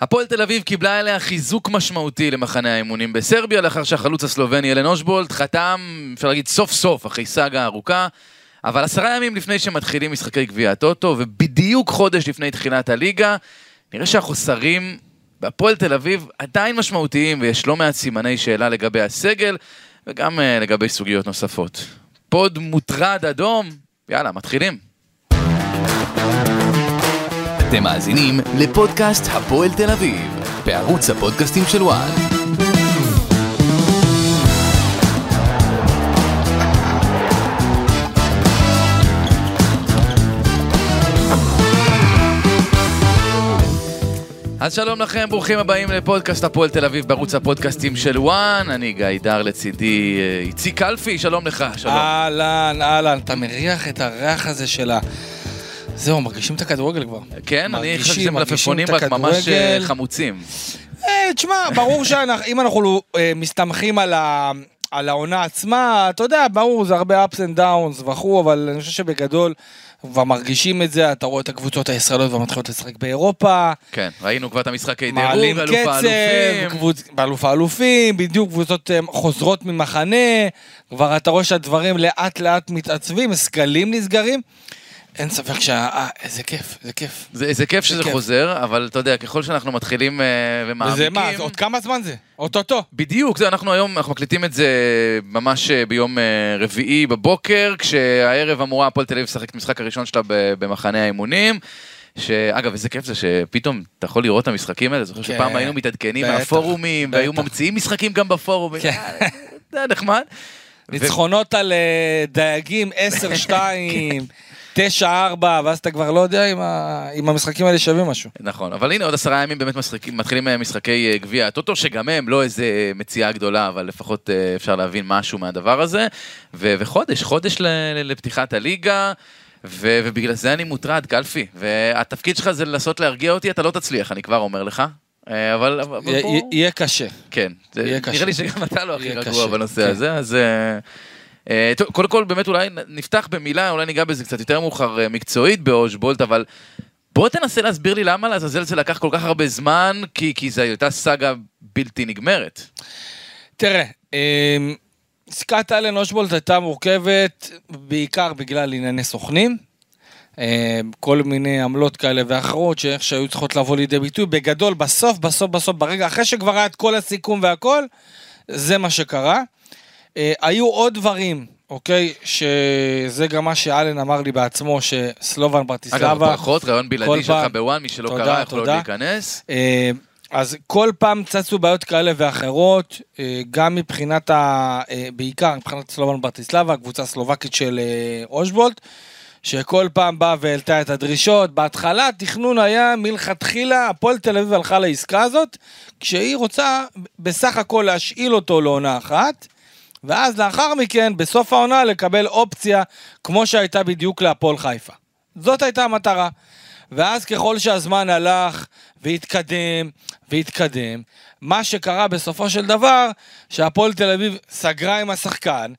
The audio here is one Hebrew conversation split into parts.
הפועל תל אביב קיבלה אליה חיזוק משמעותי למחנה האימונים בסרביה, לאחר שהחלוץ הסלובני אלן אושבולט חתם, אפשר להגיד סוף סוף, אחרי סאגה ארוכה, אבל עשרה ימים לפני שמתחילים משחקי גביע הטוטו, ובדיוק חודש לפני תחילת הליגה, נראה שהחוסרים בהפועל תל אביב עדיין משמעותיים, ויש לא מעט סימני שאלה לגבי הסגל, וגם uh, לגבי סוגיות נוספות. פוד מוטרד אדום, יאללה, מתחילים. אתם מאזינים לפודקאסט הפועל תל אביב, בערוץ הפודקאסטים של וואן. אז שלום לכם, ברוכים הבאים לפודקאסט הפועל תל אביב בערוץ הפודקאסטים של וואן. אני גיא דר לצידי אה, איציק קלפי, שלום לך, שלום. אהלן, אהלן, אתה מריח את הריח הזה של ה... זהו, מרגישים את הכדורגל כבר. כן, אני חושב שזה מלפפונים רק ממש אה. חמוצים. אה, תשמע, ברור שאם אנחנו אה, מסתמכים על ה... על העונה עצמה, אתה יודע, ברור, זה הרבה ups and downs וכו', אבל אני חושב שבגדול כבר מרגישים את זה, אתה רואה את הקבוצות הישראליות כבר מתחילות לשחק באירופה, כן, ראינו כבר את המשחקי דירוג, אלוף האלופים. קבוצ... באלוף האלופים, בדיוק קבוצות חוזרות ממחנה, כבר אתה רואה שהדברים לאט לאט מתעצבים, סגלים נסגרים. אין ספק שה... אה, איזה כיף, איזה כיף. זה, זה כיף שזה כיף. חוזר, אבל אתה יודע, ככל שאנחנו מתחילים אה, ומעמיקים... וזה מה, זה עוד כמה זמן זה? אוטוטו. בדיוק, זה אנחנו היום, אנחנו מקליטים את זה ממש אה, ביום אה, רביעי בבוקר, כשהערב אמורה הפועל תל אביב לשחק את המשחק הראשון שלה ב- במחנה האימונים. שאגב, איזה כיף זה שפתאום אתה יכול לראות את המשחקים האלה, זוכר כן. שפעם היינו מתעדכנים בטח, מהפורומים, והיו. ממציאים משחקים גם בפורומים, כן. אה, זה היה נחמד. ו- ניצחונות על אה, דייגים 10-2, 9-4, ואז אתה כבר לא יודע אם ה- אם המשחקים האלה שווים משהו. נכון, אבל הנה עוד עשרה ימים באמת משחקים, מתחילים אה, משחקי אה, גביע הטוטו, שגם הם לא איזה אה, מציאה גדולה, אבל לפחות אפשר להבין משהו מהדבר הזה. ו- וחודש, חודש ל- לפתיחת הליגה, ו- ובגלל זה אני מוטרד, קלפי. והתפקיד שלך זה לנסות להרגיע אותי, אתה לא תצליח, אני כבר אומר לך. אבל, אבל יהיה קשה. כן, יהיה נראה קשה. לי שגם אתה לא הכי רגוע קשה, בנושא כן. הזה, אז... אה, אה, טוב, קודם כל, באמת אולי נפתח במילה, אולי ניגע בזה קצת יותר מאוחר אה, מקצועית באושבולט, אבל בוא תנסה להסביר לי למה לעזאזל זה לקח כל כך הרבה זמן, כי, כי זו הייתה סאגה בלתי נגמרת. תראה, אמ, עסקת אלן אושבולט הייתה מורכבת בעיקר בגלל ענייני סוכנים. כל מיני עמלות כאלה ואחרות שאיך שהיו צריכות לבוא לידי ביטוי. בגדול, בסוף, בסוף, בסוף, ברגע, אחרי שכבר היה את כל הסיכום והכל, זה מה שקרה. אה, היו עוד דברים, אוקיי? שזה גם מה שאלן אמר לי בעצמו, שסלובן אגב, ברטיסלבה... ברכות, רעיון בלעדי שלך בוואן, מי שלא קרא יכול עוד. להיכנס. אה, אז כל פעם צצו בעיות כאלה ואחרות, אה, גם מבחינת ה... בעיקר מבחינת סלובן ברטיסלבה, הקבוצה הסלובקית של אושבולט, שכל פעם באה והעלתה את הדרישות. בהתחלה התכנון היה מלכתחילה, הפועל תל אביב הלכה לעסקה הזאת, כשהיא רוצה בסך הכל להשאיל אותו לעונה אחת. ואז לאחר מכן, בסוף העונה, לקבל אופציה כמו שהייתה בדיוק להפועל חיפה. זאת הייתה המטרה. ואז ככל שהזמן הלך והתקדם והתקדם, מה שקרה בסופו של דבר, שהפועל תל אביב סגרה עם השחקן,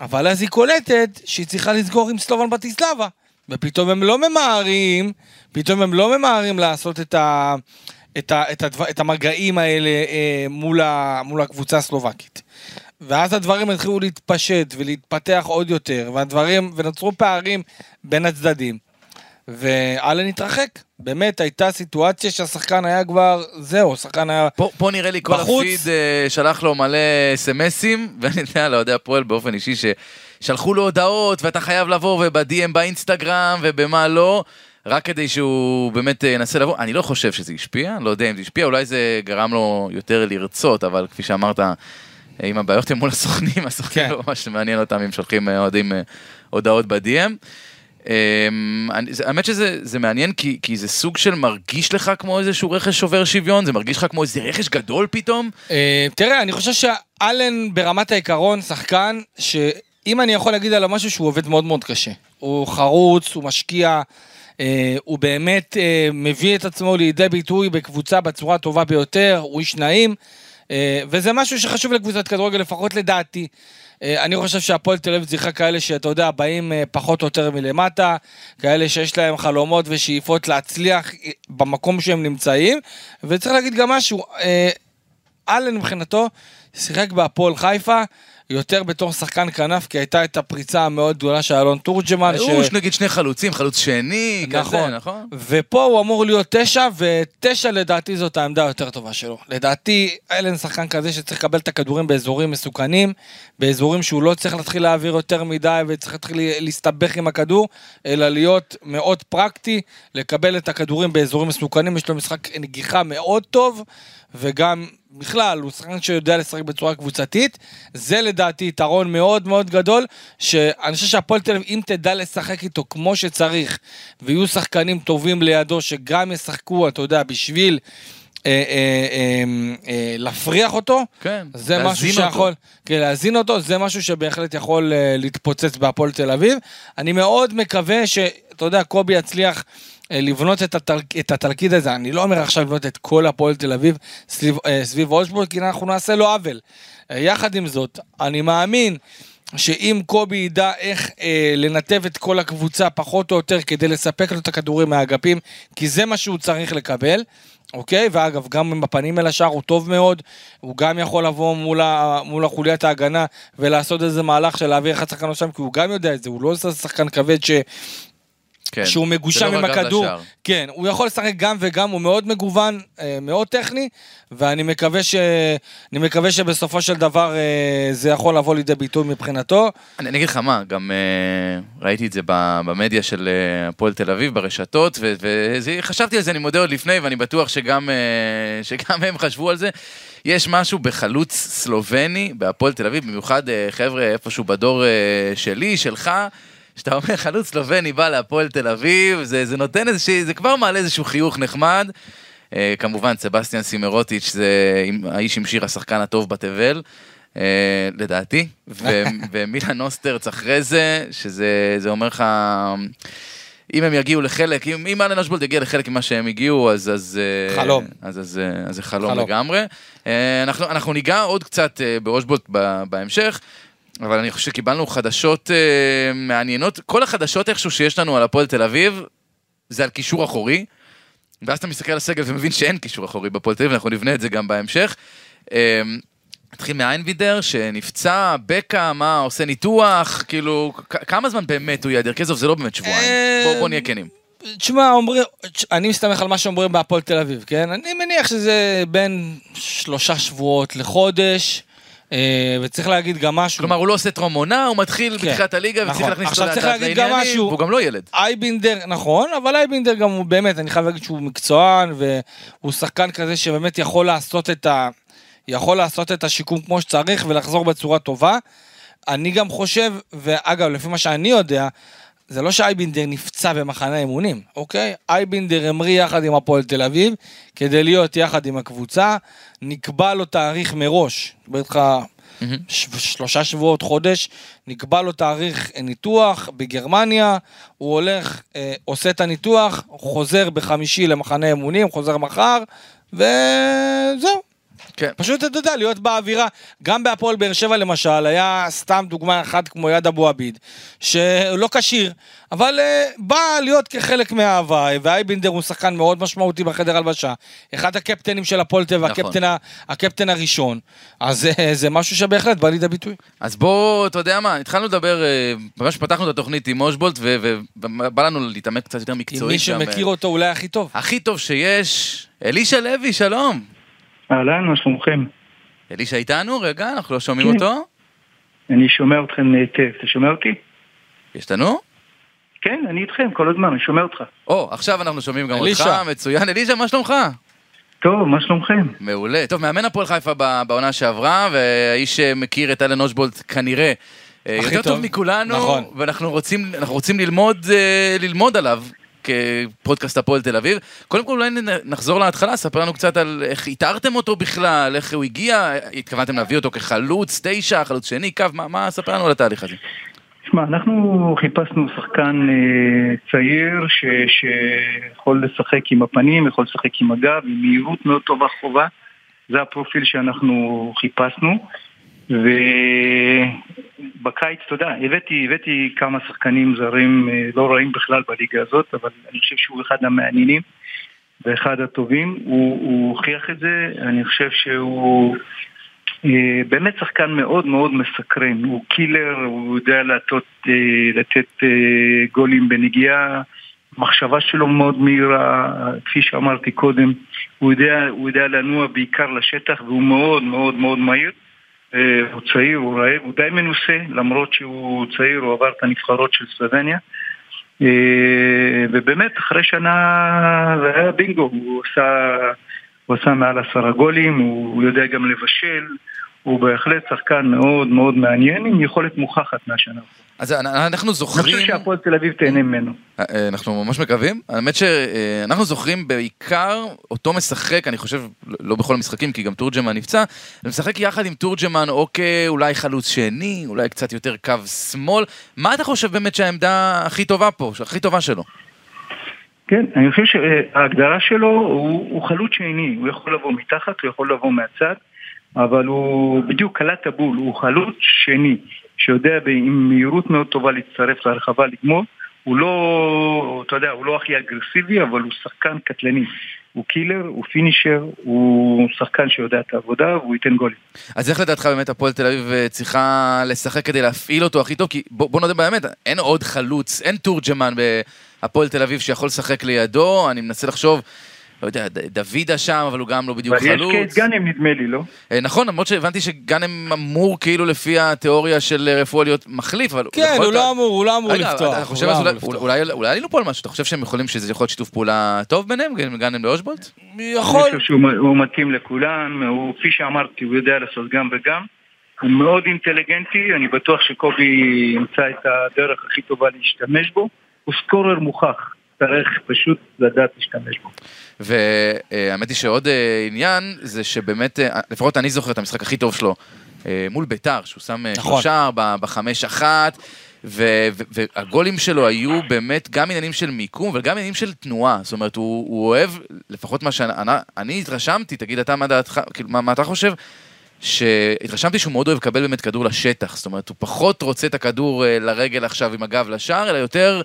אבל אז היא קולטת שהיא צריכה לסגור עם סלובן בטיסלבה. ופתאום הם לא ממהרים, פתאום הם לא ממהרים לעשות את, ה, את, ה, את, הדבר, את המגעים האלה אה, מול, ה, מול הקבוצה הסלובקית. ואז הדברים התחילו להתפשט ולהתפתח עוד יותר, והדברים, ונוצרו פערים בין הצדדים. ואלן התרחק. באמת, הייתה סיטואציה שהשחקן היה כבר, זהו, השחקן היה... פה, פה נראה לי כל בחוץ. הפיד אה, שלח לו מלא אסמסים, ואני יודע לאוהדי הפועל באופן אישי ששלחו לו הודעות ואתה חייב לבוא וב-DM באינסטגרם ובמה לא, רק כדי שהוא באמת אה, ינסה לבוא. אני לא חושב שזה השפיע, לא יודע אם זה השפיע, אולי זה גרם לו יותר לרצות, אבל כפי שאמרת, אה, אם הבעיות הן מול הסוכנים, הסוכנים כן. לא ממש מעניין אותם אם שולחים אה, אוהדים אה, הודעות ב-DM. אמ, האמת שזה זה מעניין כי, כי זה סוג של מרגיש לך כמו איזשהו רכש שובר שוויון, זה מרגיש לך כמו איזה רכש גדול פתאום. אה, תראה, אני חושב שאלן ברמת העיקרון שחקן, שאם אני יכול להגיד עליו משהו שהוא עובד מאוד מאוד קשה. הוא חרוץ, הוא משקיע, אה, הוא באמת אה, מביא את עצמו לידי ביטוי בקבוצה בצורה הטובה ביותר, הוא איש נעים, אה, וזה משהו שחשוב לקבוצת כדורגל, לפחות לדעתי. אה, אני חושב שהפועל תל אביב צריכה כאלה שאתה יודע, באים אה, פחות או יותר מלמטה, כאלה שיש להם חלומות ושאיפות להצליח אה, במקום שהם נמצאים, וצריך להגיד גם משהו, אה, אלן מבחינתו שיחק בהפועל חיפה. יותר בתור שחקן כנף, כי הייתה את הפריצה המאוד גדולה של אלון תורג'מן. הוא נגיד שני חלוצים, חלוץ שני, כזה, נכון. נכון? ופה הוא אמור להיות תשע, ותשע לדעתי זאת העמדה היותר טובה שלו. לדעתי, אלן שחקן כזה שצריך לקבל את הכדורים באזורים מסוכנים, באזורים שהוא לא צריך להתחיל להעביר יותר מדי וצריך להתחיל להסתבך עם הכדור, אלא להיות מאוד פרקטי, לקבל את הכדורים באזורים מסוכנים, יש לו משחק נגיחה מאוד טוב, וגם בכלל, הוא שחקן שיודע לשחק בצורה קבוצתית, זה לדעתי יתרון מאוד מאוד גדול, שאני חושב שהפועל תל אביב, אם תדע לשחק איתו כמו שצריך, ויהיו שחקנים טובים לידו שגם ישחקו, אתה יודע, בשביל... אה, אה, אה, אה, להפריח אותו, כן, זה משהו אותו. שיכול, כן, להזין אותו, זה משהו שבהחלט יכול אה, להתפוצץ בהפועל תל אביב. אני מאוד מקווה שאתה יודע, קובי יצליח לבנות את, התל... את התלכיד הזה, אני לא אומר עכשיו לבנות את כל הפועל תל אביב סביב, אה, סביב אושבולט, כי אנחנו נעשה לו עוול. אה, יחד עם זאת, אני מאמין שאם קובי ידע איך אה, לנתב את כל הקבוצה פחות או יותר כדי לספק לו את הכדורים מהאגפים, כי זה מה שהוא צריך לקבל. אוקיי, ואגב, גם עם הפנים אל השער הוא טוב מאוד, הוא גם יכול לבוא מול, ה, מול החוליית ההגנה ולעשות איזה מהלך של להעביר אחד שחקן נוסף, כי הוא גם יודע את זה, הוא לא עושה שחקן כבד ש, כן. שהוא זה מגושם לא עם הכדור. לשער. כן, הוא יכול לשחק גם וגם, הוא מאוד מגוון, אה, מאוד טכני, ואני מקווה, ש... מקווה שבסופו של דבר אה, זה יכול לבוא לידי ביטוי מבחינתו. אני אני אגיד לך מה, גם אה, ראיתי את זה במדיה של הפועל תל אביב, ברשתות, וחשבתי על זה, אני מודה עוד לפני, ואני בטוח שגם, שגם הם חשבו על זה. יש משהו בחלוץ סלובני בהפועל תל אביב, במיוחד חבר'ה איפשהו בדור שלי, שלך. שאתה אומר חלוץ סלובני בא להפועל תל אביב, זה, זה נותן איזושהי, זה כבר מעלה איזשהו חיוך נחמד. אה, כמובן, סבסטיאן סימרוטיץ' זה האיש עם שיר השחקן הטוב בתבל, אה, לדעתי, ו- ומילן אוסטרץ אחרי זה, שזה זה אומר לך, אם הם יגיעו לחלק, אם, אם אלן אשבולד יגיע לחלק ממה שהם הגיעו, אז... אז אה, חלום. אז, אז, אה, אז זה חלום, חלום. לגמרי. אה, אנחנו, אנחנו ניגע עוד קצת אה, באושבולד ב- בהמשך. אבל אני חושב שקיבלנו חדשות אה, מעניינות. כל החדשות איכשהו שיש לנו על הפועל תל אביב, זה על קישור אחורי. ואז אתה מסתכל על הסגל ומבין שאין קישור אחורי בפועל תל אביב, אנחנו נבנה את זה גם בהמשך. אה, נתחיל מאיינבידר שנפצע, בקה, מה, עושה ניתוח, כאילו, כמה זמן באמת הוא יהיה דרכזוב? זה לא באמת שבועיים. אה, בוא, בוא נהיה כנים. תשמע, אומרים, אני מסתמך על מה שאומרים בהפועל תל אביב, כן? אני מניח שזה בין שלושה שבועות לחודש, וצריך להגיד גם משהו. כלומר, הוא לא עושה טרום עונה, הוא מתחיל כן, בתחילת הליגה וצריך נכון. להכניס עכשיו אותו גם לעניינים. והוא גם לא ילד. אייבינדר, נכון, אבל אייבינדר גם הוא באמת, אני חייב להגיד שהוא מקצוען, והוא שחקן כזה שבאמת יכול לעשות את ה... יכול לעשות את השיקום כמו שצריך ולחזור בצורה טובה. אני גם חושב, ואגב, לפי מה שאני יודע, זה לא שאייבינדר נפצע במחנה אימונים, אוקיי? אייבינדר המריא יחד עם הפועל תל אביב, כדי להיות יחד עם הקבוצה, נקבע לו תאריך מראש, איתך ש- שלושה שבועות, חודש, נקבע לו תאריך ניתוח בגרמניה, הוא הולך, אה, עושה את הניתוח, חוזר בחמישי למחנה אימונים, חוזר מחר, וזהו. כן. פשוט אתה יודע, להיות באווירה, גם בהפועל באר שבע למשל, היה סתם דוגמה אחת כמו יד אבו עביד, שלא כשיר, אבל uh, בא להיות כחלק מההוואי, ואייבינדר הוא שחקן מאוד משמעותי בחדר הלבשה, אחד הקפטנים של הפועל טבע, נכון. הקפטן, הראשון, אז אה, זה משהו שבהחלט בא לידי ביטוי. אז בוא, אתה יודע מה, התחלנו לדבר, אה, ממש פתחנו את התוכנית עם אושבולט, ו- ובא לנו להתעמק קצת יותר עם מקצועית. מי גם, שמכיר אותו אולי הכי טוב. הכי טוב שיש, אלישע לוי, שלום. אהלן, מה שלומכם? אלישע איתנו? רגע, אנחנו לא שומעים כן. אותו. אני שומע אתכם היטב. אתה שומע אותי? יש לנו? כן, אני איתכם כל הזמן, אני שומע אותך. או, עכשיו אנחנו שומעים גם אותך. מצוין. אלישע, מה שלומך? טוב, מה שלומכם? מעולה. טוב, מאמן הפועל חיפה ב- בעונה שעברה, והאיש שמכיר את אלן אושבולט כנראה אה, יותר טוב טוב. מכולנו, נכון. ואנחנו רוצים, אנחנו רוצים ללמוד, אה, ללמוד עליו. כפודקאסט הפועל תל אביב. קודם כל אולי נחזור להתחלה, ספר לנו קצת על איך איתרתם אותו בכלל, איך הוא הגיע, התכוונתם להביא אותו כחלוץ תשע, חלוץ שני, קו, מה, מה, ספר לנו על התהליך הזה. שמע, אנחנו חיפשנו שחקן אה, צעיר ש, שיכול לשחק עם הפנים, יכול לשחק עם הגב, עם מהירות מאוד טובה חובה. זה הפרופיל שאנחנו חיפשנו. ובקיץ, אתה יודע, הבאתי, הבאתי כמה שחקנים זרים אה, לא רעים בכלל בליגה הזאת, אבל אני חושב שהוא אחד המעניינים ואחד הטובים. הוא, הוא הוכיח את זה, אני חושב שהוא אה, באמת שחקן מאוד מאוד מסקרן. הוא קילר, הוא יודע לתת, לתת גולים בנגיעה. המחשבה שלו מאוד מהירה, כפי שאמרתי קודם, הוא יודע, הוא יודע לנוע בעיקר לשטח והוא מאוד מאוד מאוד מהיר. אה, הוא צעיר, הוא רעב, הוא די מנוסה, למרות שהוא צעיר, הוא עבר את הנבחרות של סלובניה. אה, ובאמת, אחרי שנה זה היה בינגו, הוא עשה, הוא עשה מעל עשרה גולים, הוא יודע גם לבשל, הוא בהחלט שחקן מאוד מאוד מעניין, עם יכולת מוכחת מהשנה. אז אנחנו זוכרים... אני חושב שהפועל תל אביב תהנה ממנו. אה, אה, אנחנו ממש מקווים. האמת שאנחנו זוכרים בעיקר אותו משחק, אני חושב, לא בכל המשחקים, כי גם תורג'מן נפצע, משחק יחד עם תורג'מן או כאולי חלוץ שני, אולי קצת יותר קו שמאל. מה אתה חושב באמת שהעמדה הכי טובה פה, הכי טובה שלו? כן, אני חושב שההגדרה שלו הוא, הוא חלוץ שני, הוא יכול לבוא מתחת, הוא יכול לבוא מהצד. אבל הוא בדיוק קלט הבול, הוא חלוץ שני, שיודע עם מהירות מאוד טובה להצטרף להרחבה לגמור. הוא לא, אתה יודע, הוא לא הכי אגרסיבי, אבל הוא שחקן קטלני. הוא קילר, הוא פינישר, הוא שחקן שיודע את העבודה והוא ייתן גולים. אז איך לדעתך באמת הפועל תל אביב אה, צריכה לשחק כדי להפעיל אותו הכי טוב? כי בוא, בוא נודה באמת, אין עוד חלוץ, אין תורג'מן בהפועל תל אביב שיכול לשחק לידו, אני מנסה לחשוב לא יודע, דוידה שם, אבל הוא גם לא בדיוק חלוץ. אבל יש גאנם נדמה לי, לא? אה, נכון, למרות שהבנתי שגאנם אמור כאילו לפי התיאוריה של רפואה להיות מחליף, אבל... כן, הוא לא אמור, הוא לא אמור לפתוח. אתה חושב אולי עלינו פה על משהו, אתה חושב שהם יכולים שזה יכול להיות שיתוף פעולה טוב ביניהם, גאנם לאושבולט? יכול. אני חושב שהוא מתאים לכולם, הוא, כפי שאמרתי, הוא יודע לעשות גם וגם. הוא מאוד אינטליגנטי, אני בטוח שקובי ימצא את הדרך הכי טובה להשתמש בו. הוא סקורר מוכח. צריך פשוט לדעת להשתמש בו. והאמת היא שעוד אה, עניין זה שבאמת, אה, לפחות אני זוכר את המשחק הכי טוב שלו אה, מול ביתר, שהוא שם נכון. שלושה בחמש אחת. והגולים שלו היו באמת גם עניינים של מיקום, אבל גם עניינים של תנועה. זאת אומרת, הוא, הוא אוהב, לפחות מה שאני התרשמתי, תגיד אתה מה דעתך, כאילו, מה, מה אתה חושב? שהתרשמתי שהוא מאוד אוהב לקבל באמת כדור לשטח, זאת אומרת, הוא פחות רוצה את הכדור לרגל עכשיו עם הגב לשער, אלא יותר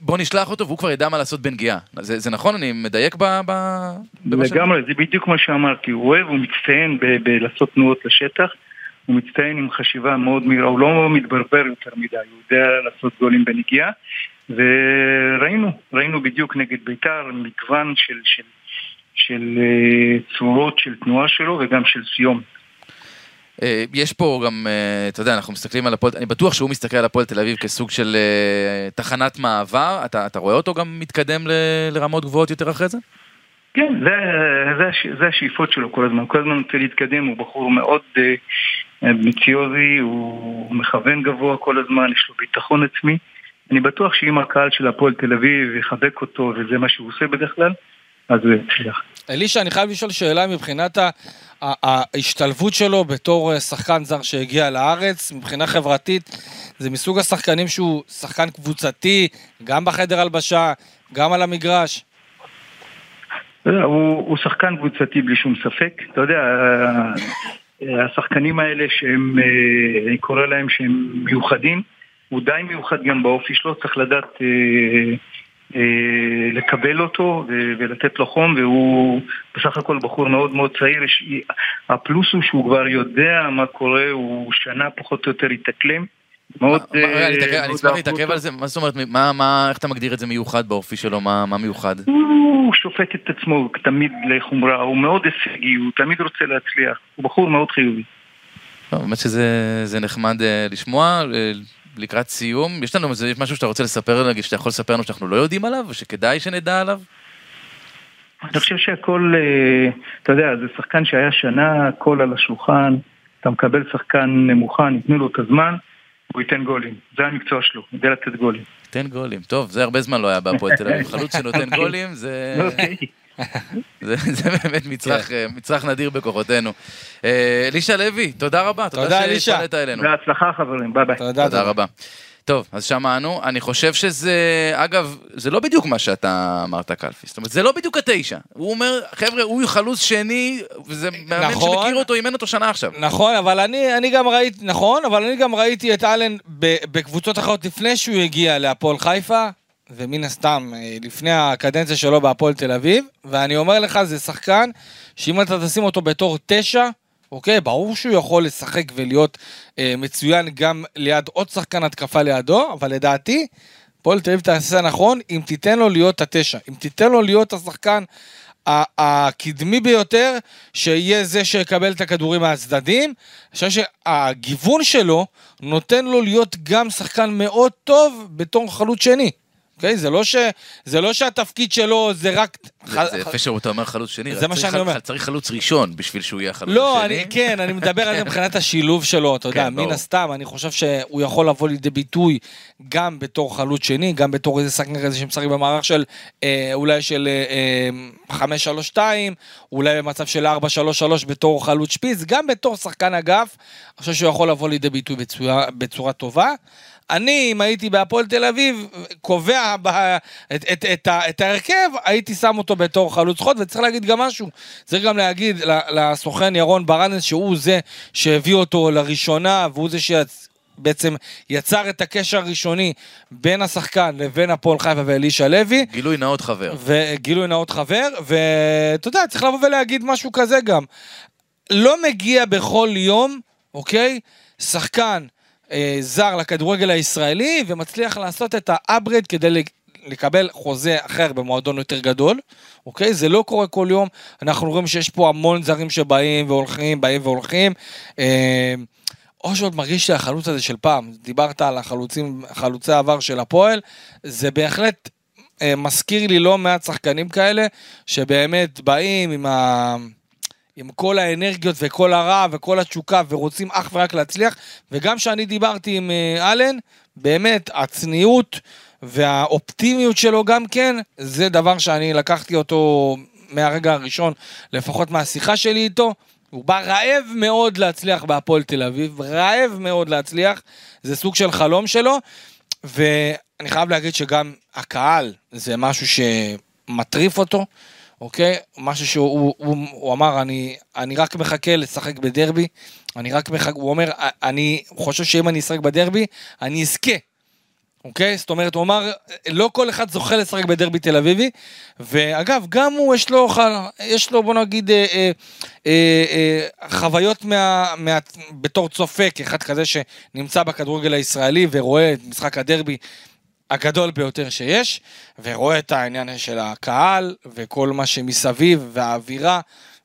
בוא נשלח אותו והוא כבר ידע מה לעשות בנגיעה. זה, זה נכון? אני מדייק ב... ב לגמרי, זה בדיוק מה שאמרתי. הוא אוהב, הוא מצטיין בלעשות תנועות לשטח. הוא מצטיין עם חשיבה מאוד מהירה, הוא לא מתברבר יותר מדי, הוא יודע לעשות גולים בנגיעה. וראינו, ראינו בדיוק נגד בית"ר מגוון של, של, של uh, צורות של תנועה שלו וגם של סיום. אה, יש פה גם, אה, אתה יודע, אנחנו מסתכלים על הפועל, אני בטוח שהוא מסתכל על הפועל תל אביב כסוג של אה, תחנת מעבר, אתה, אתה רואה אותו גם מתקדם ל, לרמות גבוהות יותר אחרי זה? כן, זה, זה, זה השאיפות שלו כל הזמן, כל הזמן רוצה להתקדם, הוא בחור מאוד אמביציוזי, הוא מכוון גבוה כל הזמן, יש לו ביטחון עצמי. אני בטוח שאם הקהל של הפועל תל אביב יחבק אותו, וזה מה שהוא עושה בדרך כלל, אז יצליח. אלישע, אני חייב לשאול שאלה מבחינת ההשתלבות שלו בתור אה, שחקן זר שהגיע לארץ, מבחינה חברתית, זה מסוג השחקנים שהוא שחקן קבוצתי, גם בחדר הלבשה, גם על המגרש. הוא, הוא שחקן קבוצתי בלי שום ספק. אתה יודע, השחקנים האלה שהם, אה, אני קורא להם שהם מיוחדים, הוא די מיוחד גם באופי שלו, צריך לדעת אה, אה, לקבל אותו ולתת לו חום והוא בסך הכל בחור מאוד מאוד צעיר, הפלוס הוא שהוא כבר יודע מה קורה, הוא שנה פחות או יותר התאקלם. מאוד... אה, אני אשמח להתעכב על זה, מה זאת אומרת, איך אתה מגדיר את זה מיוחד באופי שלו, מה מיוחד? הוא שופט את עצמו תמיד לחומרה, הוא מאוד הישגי, הוא תמיד רוצה להצליח, הוא בחור מאוד חיובי. באמת שזה נחמד אה, לשמוע. לקראת סיום, יש לנו איזה משהו שאתה רוצה לספר, נגיד, שאתה יכול לספר לנו שאנחנו לא יודעים עליו, ושכדאי שנדע עליו? אני חושב שהכל, אה, אתה יודע, זה שחקן שהיה שנה, הכל על השולחן, אתה מקבל שחקן מוכן, ייתנו לו את הזמן, הוא ייתן גולים. זה המקצוע שלו, יודע לתת גולים. ייתן גולים, טוב, זה הרבה זמן לא היה בהפועל תל אביב. חלוץ שנותן גולים, זה... זה, זה באמת מצרך, כן. מצרך נדיר בכוחותינו. אה, אלישע לוי, תודה רבה. תודה, אלישע. בהצלחה חברים, ביי ביי. תודה, תודה רבה. טוב, אז שמענו, אני חושב שזה, אגב, זה לא בדיוק מה שאתה אמרת, קלפי. זאת אומרת, זה לא בדיוק התשע. הוא אומר, חבר'ה, הוא חלוץ שני, וזה מאמן נכון. שמכיר אותו, אימן אותו שנה עכשיו. נכון, אבל אני, אני גם ראיתי, נכון, אבל אני גם ראיתי את אלן בקבוצות אחרות לפני שהוא הגיע להפועל חיפה, ומן הסתם, אה, לפני הקדנציה שלו בהפועל תל אביב, ואני אומר לך, זה שחקן שאם אתה תשים אותו בתור תשע, אוקיי, ברור שהוא יכול לשחק ולהיות אה, מצוין גם ליד עוד שחקן התקפה לידו, אבל לדעתי, הפועל תל אביב תעשה נכון אם תיתן לו להיות התשע, אם תיתן לו להיות השחקן הקדמי ביותר, שיהיה זה שיקבל את הכדורים מהצדדים. אני חושב שהגיוון שלו נותן לו להיות גם שחקן מאוד טוב בתור חלוץ שני. אוקיי? זה לא, ש... זה לא שהתפקיד שלו זה רק... זה זה יפה שאתה אומר חלוץ שני, זה מה שאני אומר. צריך חלוץ ראשון בשביל שהוא יהיה חלוץ לא, שני. אני, כן, אני מדבר על זה מבחינת השילוב שלו, אתה יודע, כן, מן. הסתם, אני חושב שהוא יכול לבוא לידי ביטוי גם בתור חלוץ שני, גם בתור איזה שחקן כזה שמשחק במערך של, אה, אולי של אה, אה, 5-3-2, אולי במצב של 4-3-3 בתור חלוץ שפיץ, גם בתור שחקן אגף, אני חושב שהוא יכול לבוא לידי ביטוי בצורה, בצורה טובה. אני, אם הייתי בהפועל תל אביב, קובע ב, את, את, את, את ההרכב, הייתי שם אותו בתור חלוץ חוד, וצריך להגיד גם משהו. צריך גם להגיד לסוכן ירון ברנס, שהוא זה שהביא אותו לראשונה, והוא זה שבעצם יצר את הקשר הראשוני בין השחקן לבין הפועל חיפה ואלישע לוי. גילוי נאות חבר. וגילוי נאות חבר, ואתה יודע, צריך לבוא ולהגיד משהו כזה גם. לא מגיע בכל יום, אוקיי? שחקן זר לכדורגל הישראלי ומצליח לעשות את ה upgrade כדי לקבל חוזה אחר במועדון יותר גדול, אוקיי? זה לא קורה כל יום. אנחנו רואים שיש פה המון זרים שבאים והולכים, באים והולכים. אה, שעוד מרגיש שהחלוץ הזה של פעם, דיברת על החלוצים, חלוצי העבר של הפועל, זה בהחלט אה, מזכיר לי לא מעט שחקנים כאלה, שבאמת באים עם, ה... עם כל האנרגיות וכל הרע וכל התשוקה ורוצים אך ורק להצליח, וגם כשאני דיברתי עם אה, אלן, באמת הצניעות והאופטימיות שלו גם כן, זה דבר שאני לקחתי אותו מהרגע הראשון, לפחות מהשיחה שלי איתו. הוא בא רעב מאוד להצליח בהפועל תל אביב, רעב מאוד להצליח, זה סוג של חלום שלו, ואני חייב להגיד שגם הקהל זה משהו שמטריף אותו, אוקיי? משהו שהוא הוא, הוא, הוא אמר, אני, אני רק מחכה לשחק בדרבי, אני רק מחכה, הוא אומר, אני חושב שאם אני אשחק בדרבי, אני אזכה. אוקיי? זאת אומרת, הוא אמר, לא כל אחד זוכה לשחק בדרבי תל אביבי, ואגב, גם הוא, יש לו, יש לו בוא נגיד, אה, אה, אה, אה, חוויות מה, מה, בתור צופה, כאחד כזה שנמצא בכדורגל הישראלי ורואה את משחק הדרבי הגדול ביותר שיש, ורואה את העניין של הקהל וכל מה שמסביב והאווירה.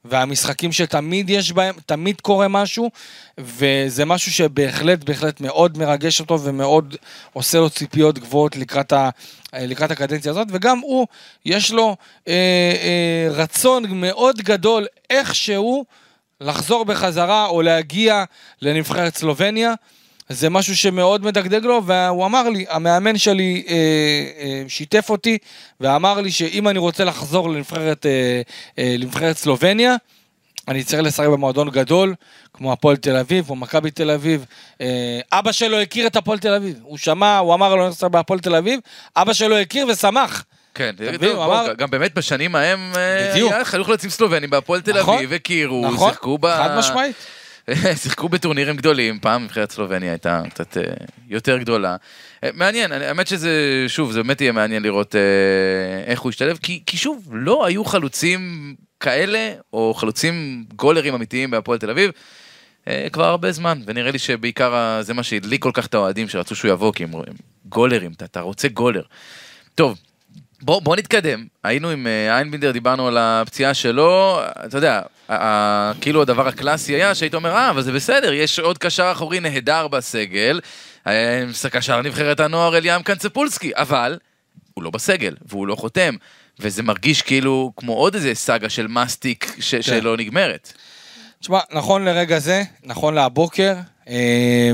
והמשחקים שתמיד יש בהם, תמיד קורה משהו, וזה משהו שבהחלט, בהחלט מאוד מרגש אותו ומאוד עושה לו ציפיות גבוהות לקראת, ה, לקראת הקדנציה הזאת, וגם הוא, יש לו אה, אה, רצון מאוד גדול איכשהו לחזור בחזרה או להגיע לנבחרת סלובניה. זה משהו שמאוד מדגדג לו, והוא אמר לי, המאמן שלי אה, אה, שיתף אותי, ואמר לי שאם אני רוצה לחזור לנבחרת, אה, אה, לנבחרת סלובניה, אני צריך לשחק במועדון גדול, כמו הפועל תל אביב, כמו מכבי תל אביב. אה, אבא שלו הכיר את הפועל תל אביב, הוא שמע, הוא אמר לו, אני רוצה בהפועל תל אביב, אבא שלו הכיר ושמח. כן, מבין? טוב, הוא אמר- גם באמת בשנים ההם, אה, בדיוק. היה היו חלוצים סלובנים בהפועל תל נכון, אביב, הכירו, נכון, שיחקו ב... חד משמעית. שיחקו בטורנירים גדולים, פעם נבחרת סלובניה הייתה קצת אה, יותר גדולה. אה, מעניין, האמת שזה, שוב, זה באמת יהיה מעניין לראות אה, איך הוא ישתלב, כי, כי שוב, לא היו חלוצים כאלה, או חלוצים גולרים אמיתיים בהפועל תל אביב. כבר הרבה זמן, ונראה לי שבעיקר זה מה שהדליק כל כך את האוהדים שרצו שהוא יבוא, כי הם גולרים, אתה, אתה רוצה גולר. טוב, בוא, בוא נתקדם, היינו עם אה, איינבינדר, דיברנו על הפציעה שלו, אתה יודע, כאילו הדבר הקלאסי היה שהיית אומר, אה, אבל זה בסדר, יש עוד קשר אחורי נהדר בסגל, אה, קשר נבחרת הנוער אליאם קנצפולסקי, אבל הוא לא בסגל, והוא לא חותם, וזה מרגיש כאילו כמו עוד איזה סאגה של מסטיק ש- שלא נגמרת. תשמע, נכון לרגע זה, נכון להבוקר, אה,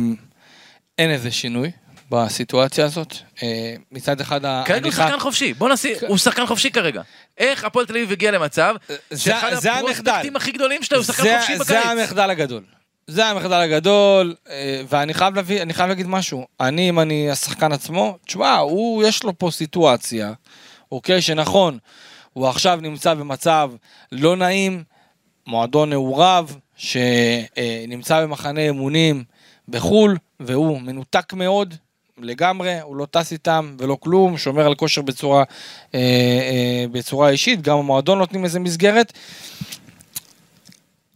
אין איזה שינוי בסיטואציה הזאת. אה, מצד אחד, כרגע אני הוא שחקן חופשי, בוא נשים, הוא שחקן חופשי כרגע. איך הפועל תל אביב הגיע למצב זה- שאחד זה. הפרוספקטים הכי גדולים שלו הוא שחקן זה- חופשי זה בקיץ? המחדל הגדול. זה המחדל הגדול, אה, ואני חייב, להביא, אני חייב להגיד משהו. אני, אם אני השחקן עצמו, תשמע, הוא, יש לו פה סיטואציה, אוקיי, שנכון, הוא עכשיו נמצא במצב לא נעים, מועדון מעורב, שנמצא במחנה אימונים בחו"ל, והוא מנותק מאוד לגמרי, הוא לא טס איתם ולא כלום, שומר על כושר בצורה, אה, אה, בצורה אישית, גם המועדון נותנים איזה מסגרת.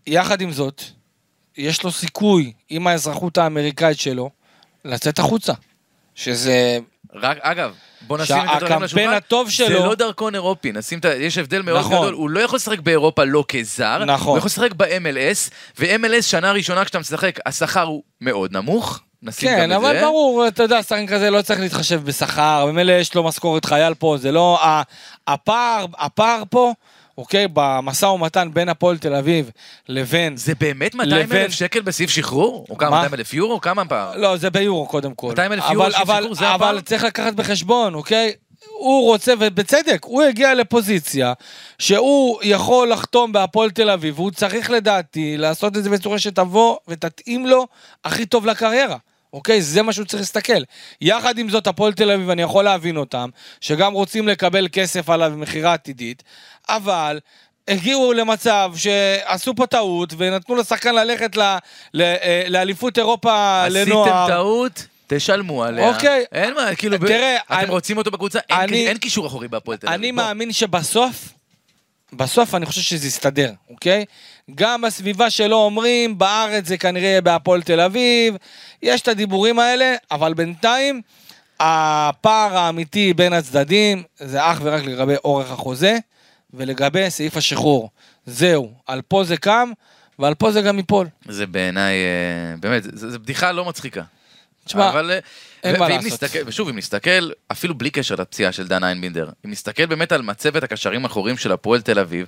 יחד עם זאת, יש לו סיכוי עם האזרחות האמריקאית שלו לצאת החוצה. שזה... רק, אגב, בוא נשים את הדברים השולחן. הטוב זה שלו... לא דרכון אירופי, נשים את ה... יש הבדל מאוד נכון. גדול, הוא לא יכול לשחק באירופה לא כזר, נכון. הוא יכול לשחק ב-MLS, ו-MLS שנה ראשונה כשאתה משחק, השכר הוא מאוד נמוך, נשים כן, גם את אבל זה. ברור, אתה יודע, שחקן כזה לא צריך להתחשב בשכר, ממילא יש לו משכורת חייל פה, זה לא... הפער, הפער פה, אוקיי, במשא ומתן בין הפועל תל אביב לבין... זה באמת 200 לבין- אלף שקל בסעיף שחרור? או כמה? מה? 200 אלף יורו? כמה פער? לא, זה ביורו קודם כל. 200,000 יורו אבל- של אבל- שחרור, זה הפער? אבל צריך לקחת בחשבון, אוקיי? הוא רוצה, ובצדק, הוא הגיע לפוזיציה שהוא יכול לחתום בהפועל תל אביב, והוא צריך לדעתי לעשות את זה בצורה שתבוא ותתאים לו הכי טוב לקריירה. אוקיי? זה מה שהוא צריך להסתכל. יחד עם זאת, הפועל תל אביב, אני יכול להבין אותם, שגם רוצים לקבל כסף עליו במכירה עתידית, אבל הגיעו למצב שעשו פה טעות ונתנו לשחקן ללכת אה, לאליפות אירופה לנוער. עשיתם טעות, תשלמו עליה. אוקיי. אין מה, כאילו, תראה, אתם אני- רוצים אותו בקבוצה? אין- אני- אין קישור אחורי בהפועל תל אביב. אני בוא. מאמין שבסוף, בסוף אני חושב שזה יסתדר, אוקיי? גם בסביבה שלו אומרים, בארץ זה כנראה יהיה בהפועל תל אביב, יש את הדיבורים האלה, אבל בינתיים הפער האמיתי בין הצדדים זה אך ורק לגבי אורך החוזה ולגבי סעיף השחרור. זהו, על פה זה קם ועל פה זה גם ייפול. זה בעיניי, אה, באמת, זו בדיחה לא מצחיקה. תשמע, אבל, אה, אין ו- מה לעשות. נסתכל, ושוב, אם נסתכל, אפילו בלי קשר לפציעה של דן איינבינדר, אם נסתכל באמת על מצבת הקשרים האחוריים של הפועל תל אביב,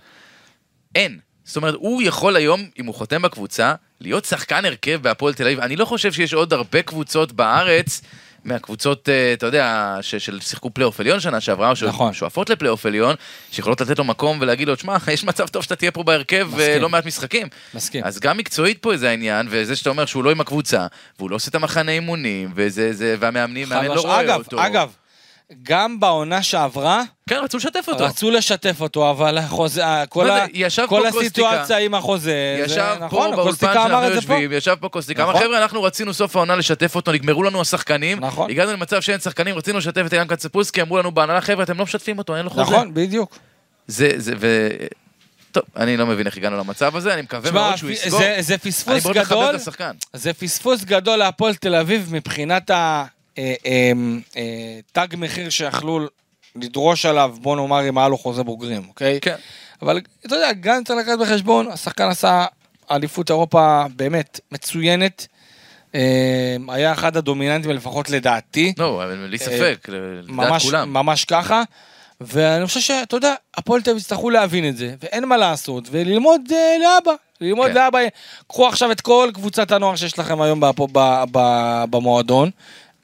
אין. זאת אומרת, הוא יכול היום, אם הוא חותם בקבוצה, להיות שחקן הרכב בהפועל תל אביב. אני לא חושב שיש עוד הרבה קבוצות בארץ, מהקבוצות, אה, אתה יודע, ש- של שיחקו פלייאוף עליון שנה שעברה, או נכון. ששואפות לפלייאוף עליון, שיכולות לתת לו מקום ולהגיד לו, שמע, יש מצב טוב שאתה תהיה פה בהרכב מסכים. ולא מעט משחקים. מסכים. אז גם מקצועית פה זה העניין, וזה שאתה אומר שהוא לא עם הקבוצה, והוא לא עושה את המחנה אימונים, וזה, זה, והמאמנים, מאמן לא רואה אגב, אותו. אגב, גם בעונה שעברה, כן, רצו לשתף אותו. רצו לשתף אותו, אבל החוזה, כל, ה... כל הסיטואציה קוסטיקה. עם החוזה, ישב זה, פה נכון, באולפן הקוסטיקה אמר שאנחנו את זה פה. יושבים, ישב פה קוסטיקה, אמר נכון. חבר'ה, אנחנו רצינו סוף העונה לשתף אותו, נגמרו לנו השחקנים, נכון. הגענו למצב שאין שחקנים, רצינו לשתף את אילן קצפוסקי, אמרו לנו בהנהלה, חבר'ה, אתם לא משתפים אותו, אין לו חוזה. נכון, בדיוק. זה, זה, ו... טוב, אני לא מבין איך הגענו למצב הזה, אני מקווה מאוד שהוא יסגור. זה, פספוס גדול. זה פספוס גדול להפועל תל אביב מבחינת ה... אה, אה, אה, תג מחיר שיכלו לדרוש עליו, בוא נאמר אם היה לו חוזה בוגרים, אוקיי? כן. אבל אתה יודע, גם צריך לקחת בחשבון, השחקן עשה אליפות אירופה באמת מצוינת. אה, היה אחד הדומיננטים לפחות לדעתי. לא, בלי ספק, לדעת ממש, כולם. ממש ככה. ואני חושב שאתה יודע, הפועל תל אביב יצטרכו להבין את זה, ואין מה לעשות, וללמוד אה, לאבא. ללמוד כן. לאבא. קחו עכשיו את כל קבוצת הנוער שיש לכם היום במועדון,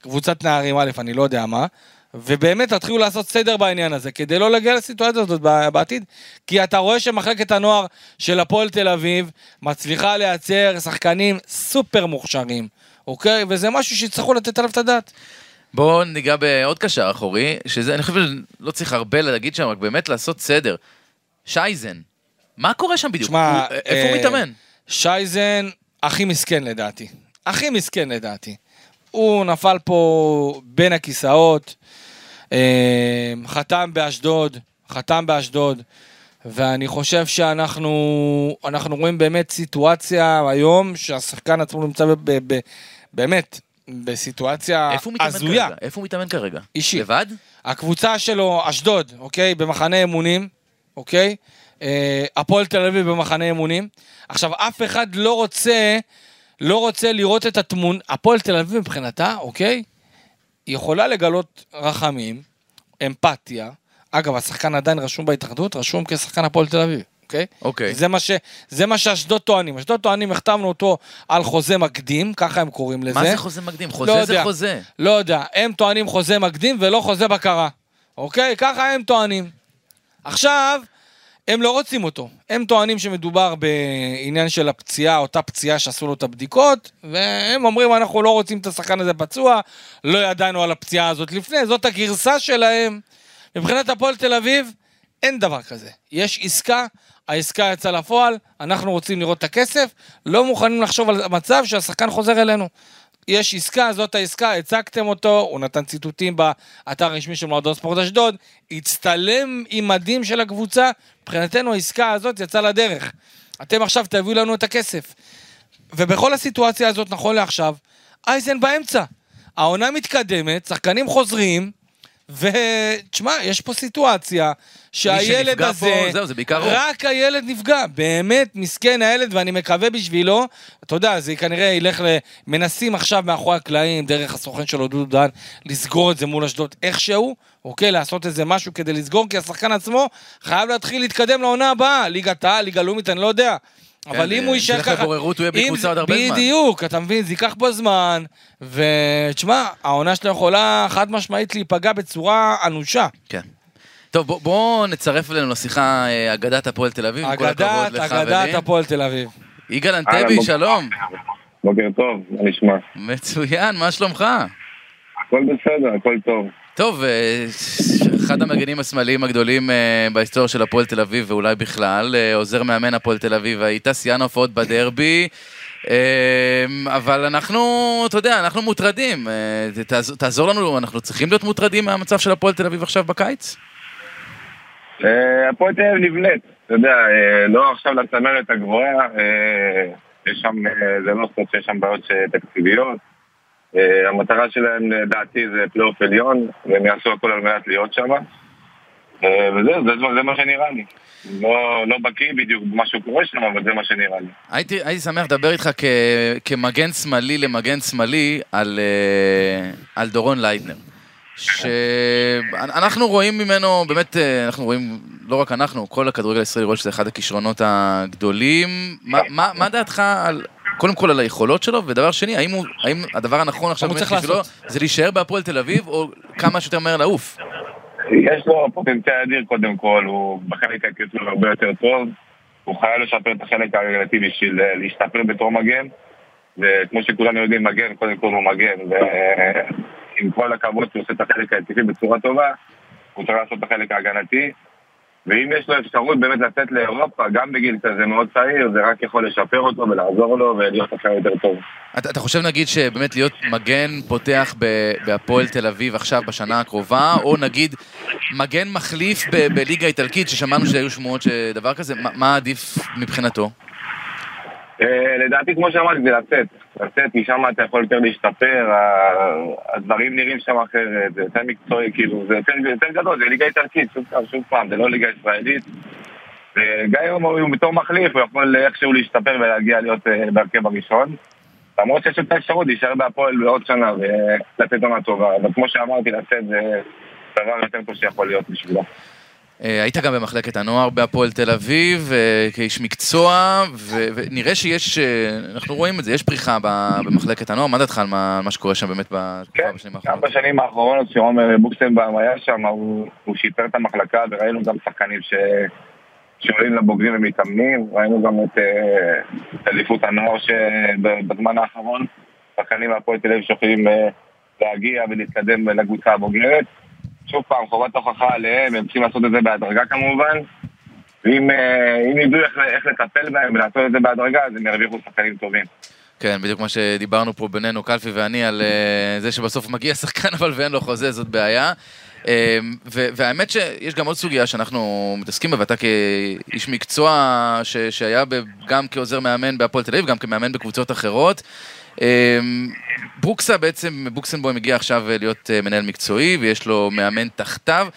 קבוצת נערים א', אני לא יודע מה, ובאמת תתחילו לעשות סדר בעניין הזה, כדי לא להגיע לסיטואציה הזאת בעתיד. כי אתה רואה שמחלקת הנוער של הפועל תל אביב מצליחה לייצר שחקנים סופר מוכשרים, אוקיי? וזה משהו שיצטרכו לתת עליו את הדעת. בואו ניגע בעוד קשר אחורי, שזה, אני חושב שלא צריך הרבה להגיד שם, רק באמת לעשות סדר. שייזן, מה קורה שם בדיוק? תשמע, הוא- איפה הוא אה, מתאמן? שייזן הכי מסכן לדעתי. הכי מסכן לדעתי. הוא נפל פה בין הכיסאות, אה, חתם באשדוד, חתם באשדוד, ואני חושב שאנחנו אנחנו רואים באמת סיטואציה היום שהשחקן עצמו נמצא ב, ב, ב, באמת בסיטואציה הזויה. כרגע? איפה הוא מתאמן כרגע? אישי. לבד? הקבוצה שלו, אשדוד, אוקיי? במחנה אמונים, אוקיי? אה, הפועל תל אביב במחנה אמונים. עכשיו, אף אחד לא רוצה, לא רוצה לראות את התמונה, הפועל תל אביב מבחינתה, אוקיי? היא יכולה לגלות רחמים, אמפתיה. אגב, השחקן עדיין רשום בהתאחדות, רשום כשחקן הפועל תל אביב, אוקיי? אוקיי. זה מה, ש, זה מה שאשדוד טוענים. אשדוד טוענים, החתמנו אותו על חוזה מקדים, ככה הם קוראים לזה. מה זה חוזה מקדים? לא חוזה זה יודע. חוזה. לא יודע, הם טוענים חוזה מקדים ולא חוזה בקרה. אוקיי? ככה הם טוענים. עכשיו, הם לא רוצים אותו. הם טוענים שמדובר בעניין של הפציעה, אותה פציעה שעשו לו את הבדיקות, והם אומרים, אנחנו לא רוצים את השחקן הזה פצוע, לא ידענו על הפציעה הזאת לפני, זאת הגרסה שלהם. מבחינת הפועל תל אביב, אין דבר כזה. יש עסקה, העסקה יצאה לפועל, אנחנו רוצים לראות את הכסף, לא מוכנים לחשוב על מצב שהשחקן חוזר אלינו. יש עסקה, זאת העסקה, הצגתם אותו, הוא נתן ציטוטים באתר הרשמי של מועדון ספורט אשדוד, הצטלם עם מדים של הקבוצה, מבחינתנו העסקה הזאת יצאה לדרך. אתם עכשיו תביאו לנו את הכסף. ובכל הסיטואציה הזאת, נכון לעכשיו, אייזן באמצע. העונה מתקדמת, שחקנים חוזרים, ותשמע, יש פה סיטואציה שהילד הזה, פה, זהו, זה בעיקר הוא. רק הילד נפגע, באמת מסכן הילד, ואני מקווה בשבילו, אתה יודע, זה כנראה ילך ל... מנסים עכשיו מאחורי הקלעים, דרך הסוכן שלו, דודו דן, לסגור את זה מול אשדוד איכשהו, אוקיי, לעשות איזה משהו כדי לסגור, כי השחקן עצמו חייב להתחיל להתקדם לעונה הבאה, ליגת העל, ליגה לאומית, אני לא יודע. אבל אם הוא יישאר ילך ככה... לבוררות, הוא יהיה בלי אם קבוצה זה- עוד הרבה זמן. בדיוק, אתה מבין, זה ייקח פה זמן, ותשמע, העונה שלו יכולה חד משמעית להיפגע בצורה אנושה. כן. טוב, בוא- בוא נצרף אלינו לשיחה אה, אגדת הפועל תל אביב, עם כל הכבוד אגדת, אגדת. הפועל תל אביב. יגאל אנטבי, שלום. בוקר טוב, מה נשמע? מצוין, מה שלומך? הכל בסדר, הכל טוב. טוב, אה, אחד המגנים השמאליים הגדולים אה, בהיסטוריה של הפועל תל אביב, ואולי בכלל, אה, עוזר מאמן הפועל תל אביב, היית שיאן ההופעות בדרבי, אבל אנחנו, אתה יודע, אנחנו מוטרדים. תעז- תעזור לנו, אנחנו צריכים להיות מוטרדים מהמצב של הפועל תל אביב עכשיו בקיץ? הפועל תל אביב נבנית, אתה יודע, לא עכשיו לצמרת הגבוהה, אה, יש שם, זה לא סוד שיש שם בעיות תקציביות. אה, המטרה שלהם לדעתי זה פלייאוף עליון, והם יעשו הכל על מנת להיות שם. אה, וזהו, זה, מה שנראה לי. לא, לא בקיא בדיוק במה שקורה שם, אבל זה מה שנראה לי. הייתי, שמח לדבר איתך כמגן שמאלי למגן שמאלי על, אה, דורון ליידנר. שאנחנו רואים ממנו, באמת, אה, אנחנו רואים, לא רק אנחנו, כל הכדורגל הישראלי רואה שזה אחד הכישרונות הגדולים. מה, דעתך קודם כל על היכולות שלו, ודבר שני, האם, הוא, האם הדבר הנכון עכשיו הוא באמת צריך בשבילו? זה להישאר בהפועל תל אביב, או כמה שיותר מהר לעוף? יש לו פוטנציאל אדיר קודם כל, הוא בחלק הוא הרבה יותר טוב, הוא חייב לשפר את החלק ההגנתי בשביל אה, להשתפר בתור מגן, וכמו שכולנו יודעים, מגן קודם כל הוא מגן, ועם כל הכבוד שהוא עושה את החלק ההתקפי בצורה טובה, הוא צריך לעשות את החלק ההגנתי, ואם יש לו אפשרות באמת לצאת לאירופה, גם בגיל כזה מאוד צעיר, זה רק יכול לשפר אותו ולעזור לו ולהיות שחקן יותר טוב. אתה, אתה חושב נגיד שבאמת להיות מגן פותח בהפועל תל אביב עכשיו בשנה הקרובה, או נגיד מגן מחליף בליגה האיטלקית, ששמענו שהיו שמועות שדבר כזה, מה, מה עדיף מבחינתו? אה, לדעתי, כמו שאמרתי, זה לצאת. לצאת, משם אתה יכול יותר להשתפר, הדברים נראים שם אחרת, זה יותר מקצועי, כאילו, זה יותר, גדול, זה ליגה איטלקית, שוב פעם, זה לא ליגה ישראלית. וגם אם הוא בתור מחליף, הוא יכול איכשהו להשתפר ולהגיע להיות אה, בהרכב הראשון. למרות שיש את האפשרות להישאר בהפועל בעוד שנה ולתת עונה טובה, אבל כמו שאמרתי, לצאת זה דבר יותר טוב שיכול להיות בשבילו. אה, היית גם במחלקת הנוער בהפועל תל אביב, אה, כאיש מקצוע, ו- ונראה שיש, אה, אנחנו רואים את זה, יש פריחה במחלקת הנוער, מה דעתך על מה, מה שקורה שם באמת בתקופה כן, בשנים גם האחרונות? בשנים האחרונות שעומר בוקסנבאום היה שם, הוא, הוא שיפר את המחלקה וראינו גם שחקנים ש... שעולים לבוגרים ומתאמנים, ראינו גם את אליפות הנוער שבזמן האחרון, שחקנים מהפועל תל אביב שיכולים אה, להגיע ולהתקדם לקבוצה הבוגרת. שוב פעם, חובת הוכחה עליהם, הם צריכים לעשות את זה בהדרגה כמובן. ואם אה, ידעו איך, איך לטפל בהם ולעשות את זה בהדרגה, אז הם ירוויחו שחקנים טובים. כן, בדיוק מה שדיברנו פה בינינו, קלפי ואני, על אה, זה שבסוף מגיע שחקן אבל ואין לו חוזה, זאת בעיה. אה, ו- והאמת שיש גם עוד סוגיה שאנחנו מתעסקים בה, ואתה כאיש מקצוע שהיה גם כעוזר מאמן בהפועל תל אביב, גם כמאמן בקבוצות אחרות. אה, ברוקסה בעצם, בוקסנבוים הגיע עכשיו להיות אה, מנהל מקצועי, ויש לו מאמן תחתיו.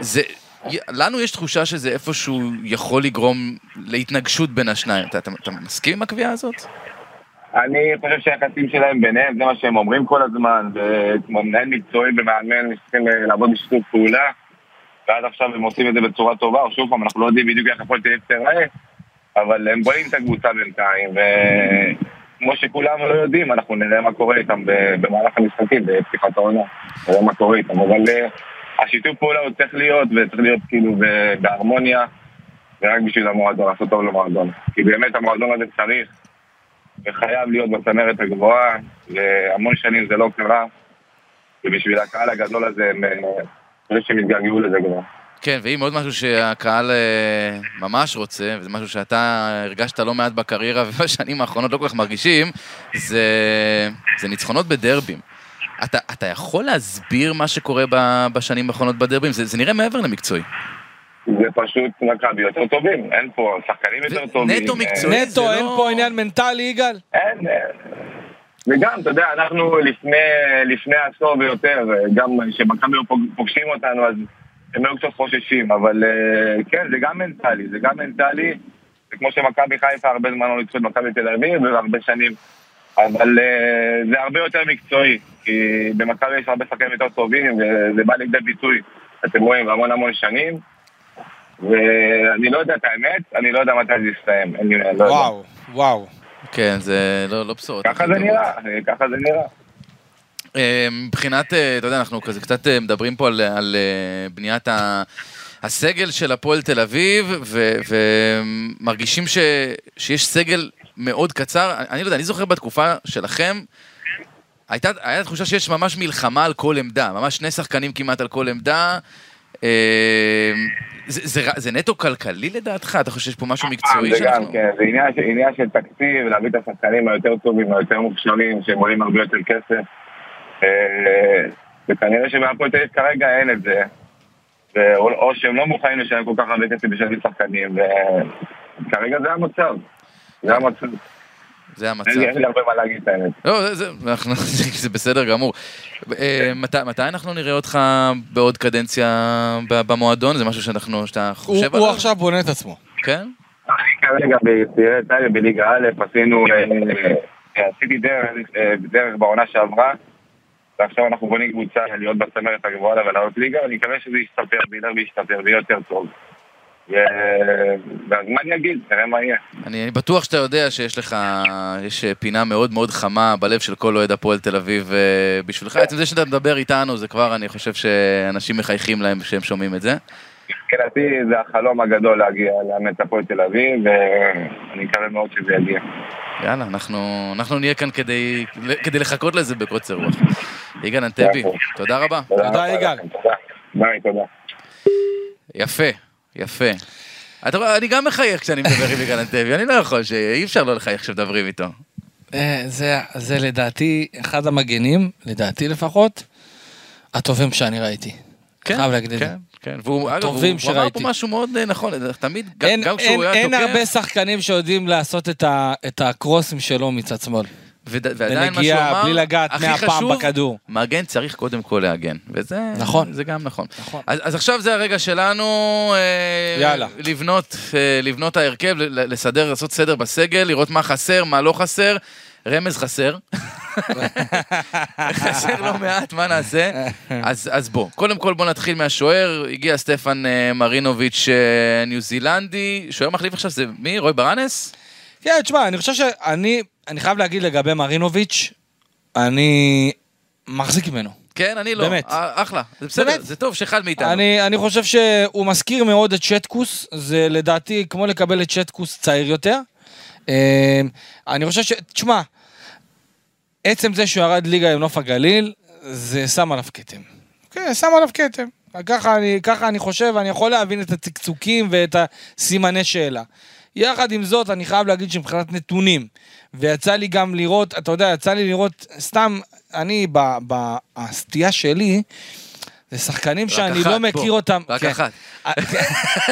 זה, לנו יש תחושה שזה איפשהו יכול לגרום להתנגשות בין השניים. אתה, אתה, אתה מסכים עם הקביעה הזאת? אני חושב שהיחסים שלהם ביניהם, זה מה שהם אומרים כל הזמן, וכמו מנהל מקצועי ומאמן, צריכים אה, לעבוד בשיתוף פעולה, ועד עכשיו הם עושים את זה בצורה טובה, או שוב פעם, אנחנו לא יודעים בדיוק איך הפועל תל אביב תיראה, אבל הם בונים את הקבוצה בינתיים, וכמו שכולנו לא יודעים, אנחנו נראה מה קורה איתם במהלך המשחקים, בפתיחת העונה, נראה מה קורה איתם, אבל אה, השיתוף פעולה הוא צריך להיות, וצריך להיות כאילו בהרמוניה, ורק בשביל המועדון, לעשות טוב למועדון. כי באמת המועדון הזה צריך וחייב להיות בצמרת הגבוהה, והמון שנים זה לא קרה, ובשביל הקהל הגדול הזה, הם, אה, אני חושב שהם התגעגעו לזה כבר. כן, ואם עוד משהו שהקהל אה, ממש רוצה, וזה משהו שאתה הרגשת לא מעט בקריירה ובשנים האחרונות לא כל כך מרגישים, זה, זה ניצחונות בדרבים. אתה, אתה יכול להסביר מה שקורה ב, בשנים האחרונות בדרבים? זה, זה נראה מעבר למקצועי. זה פשוט מכבי יותר טובים, אין פה שחקנים יותר טובים. נטו אה, מקצועי. זה נטו, אין לא- פה עניין מנטלי, יגאל? אין, אה, וגם, אתה יודע, אנחנו לפני, לפני עשור ויותר, אה, גם כשמכבי פוגשים אותנו, אז הם היו קצת חוששים, אבל אה, כן, זה גם מנטלי, זה גם מנטלי, זה כמו שמכבי חיפה הרבה זמן לא ניצחו את מכבי תל אביב, והרבה שנים, אבל אה, זה הרבה יותר מקצועי, כי במכבי יש הרבה שחקנים יותר טובים, וזה בא לידי ביטוי, אתם רואים, המון המון שנים. ואני לא יודע את האמת, אני לא יודע מתי זה יסתיים, אני לא יודע. וואו, וואו. כן, זה לא, לא בשורות. ככה זה. נראה, ככה זה נראה. אה, מבחינת, אה, אתה יודע, אנחנו כזה קצת אה, מדברים פה על, על בניית ה... הסגל של הפועל תל אביב, ו- ומרגישים ש, שיש סגל מאוד קצר. אני לא יודע, אני זוכר בתקופה שלכם, הייתה, הייתה תחושה שיש ממש מלחמה על כל עמדה, ממש שני שחקנים כמעט על כל עמדה. אה, זה, זה, זה נטו כלכלי לדעתך? אתה חושב שיש פה משהו מקצועי זה גם, כן, זה עניין, עניין של תקציב, להביא את השחקנים היותר טובים, היותר מוכשרים, שהם עולים הרבה יותר כסף. אה, וכנראה שבהפועל תל אביב כרגע אין את זה. או שהם לא מוכנים לשלם כל כך הרבה כסף בשביל שחקנים, וכרגע זה המצב. זה המצב. זה המצב. אין לי- הרבה מה להגיד את האמת. לא, זה, זה, אנחנו, זה בסדר גמור. אה, מתי, אנחנו נראה אותך בעוד קדנציה במועדון? זה משהו שאנחנו, שאתה הוא חושב הוא עליו? עכשיו בונה את עצמו. כן? אני כרגע בצעירי טייבה בליגה א', עשינו, אה, עשיתי דרך בעונה שעברה, ועכשיו אנחנו בונים קבוצה להיות בצמרת הגבוהה ולעלות ליגה, אני מקווה שזה ישתפר, וילך וישתפר, ויהיה יותר טוב. ו- והזמן יגיד, נראה מה יהיה. אני, אני בטוח שאתה יודע שיש לך, יש פינה מאוד מאוד חמה בלב של כל אוהד הפועל תל אביב אה, בשבילך. עצם זה שאתה מדבר איתנו, זה כבר, אני חושב שאנשים מחייכים להם כשהם שומעים את זה. מבחינתי זה החלום הגדול להגיע לאמן את הפועל תל אביב, ואני מקווה מאוד שזה יגיע. יאללה, אנחנו, אנחנו נהיה כאן כדי, כדי לחכות לזה בקוצר רוח. יגאל אנטבי, תודה רבה. תודה, יגאל. ביי, תודה. יפה, יפה. אתה רואה, אני גם מחייך כשאני מדבר עם יגאל אנטבי, אני לא יכול, שאי אפשר לא לחייך כשמדברים איתו. אה, זה, זה לדעתי אחד המגנים, לדעתי לפחות, הטובים שאני ראיתי. חייב להגיד את זה. כן. והוא, אגב, הוא, אמר פה. משהו מאוד אה, נכון, תמיד, גם, אין, גם כשהוא אין, היה אין תוקף, הרבה שחקנים שיודעים לעשות את, ה, את הקרוסים שלו מצד שמאל. וד, ועדיין מה שהוא אמר, בלי לגעת הכי מאה פעם חשוב, בכדור. מגן צריך קודם כל להגן, וזה נכון. זה גם נכון. נכון. אז, אז עכשיו זה הרגע שלנו אה, יאללה. לבנות, אה, לבנות ההרכב, לסדר, לעשות סדר בסגל, לראות מה חסר, מה לא חסר. רמז חסר. חסר לא מעט, מה נעשה? אז, אז בוא, קודם כל בוא נתחיל מהשוער, הגיע סטפן אה, מרינוביץ' אה, ניו זילנדי, שוער מחליף עכשיו זה מי? רוי ברנס? כן, תשמע, אני חושב שאני, אני חייב להגיד לגבי מרינוביץ', אני מחזיק ממנו. כן, אני לא. באמת. אה, אחלה, זה בסדר, באמת. זה טוב שאחד מאיתנו. אני, אני חושב שהוא מזכיר מאוד את שטקוס, זה לדעתי כמו לקבל את שטקוס צעיר יותר. אני חושב ש... תשמע, עצם זה שהוא ירד ליגה עם נוף הגליל, זה שם עליו כתם. כן, שם עליו כתם. ככה אני, ככה אני חושב, אני יכול להבין את הצקצוקים ואת הסימני שאלה. יחד עם זאת, אני חייב להגיד שמבחינת נתונים, ויצא לי גם לראות, אתה יודע, יצא לי לראות, סתם, אני, ב- ב- הסטייה שלי, זה שחקנים שאני אחת, לא בוא. מכיר אותם. רק כן. אחת.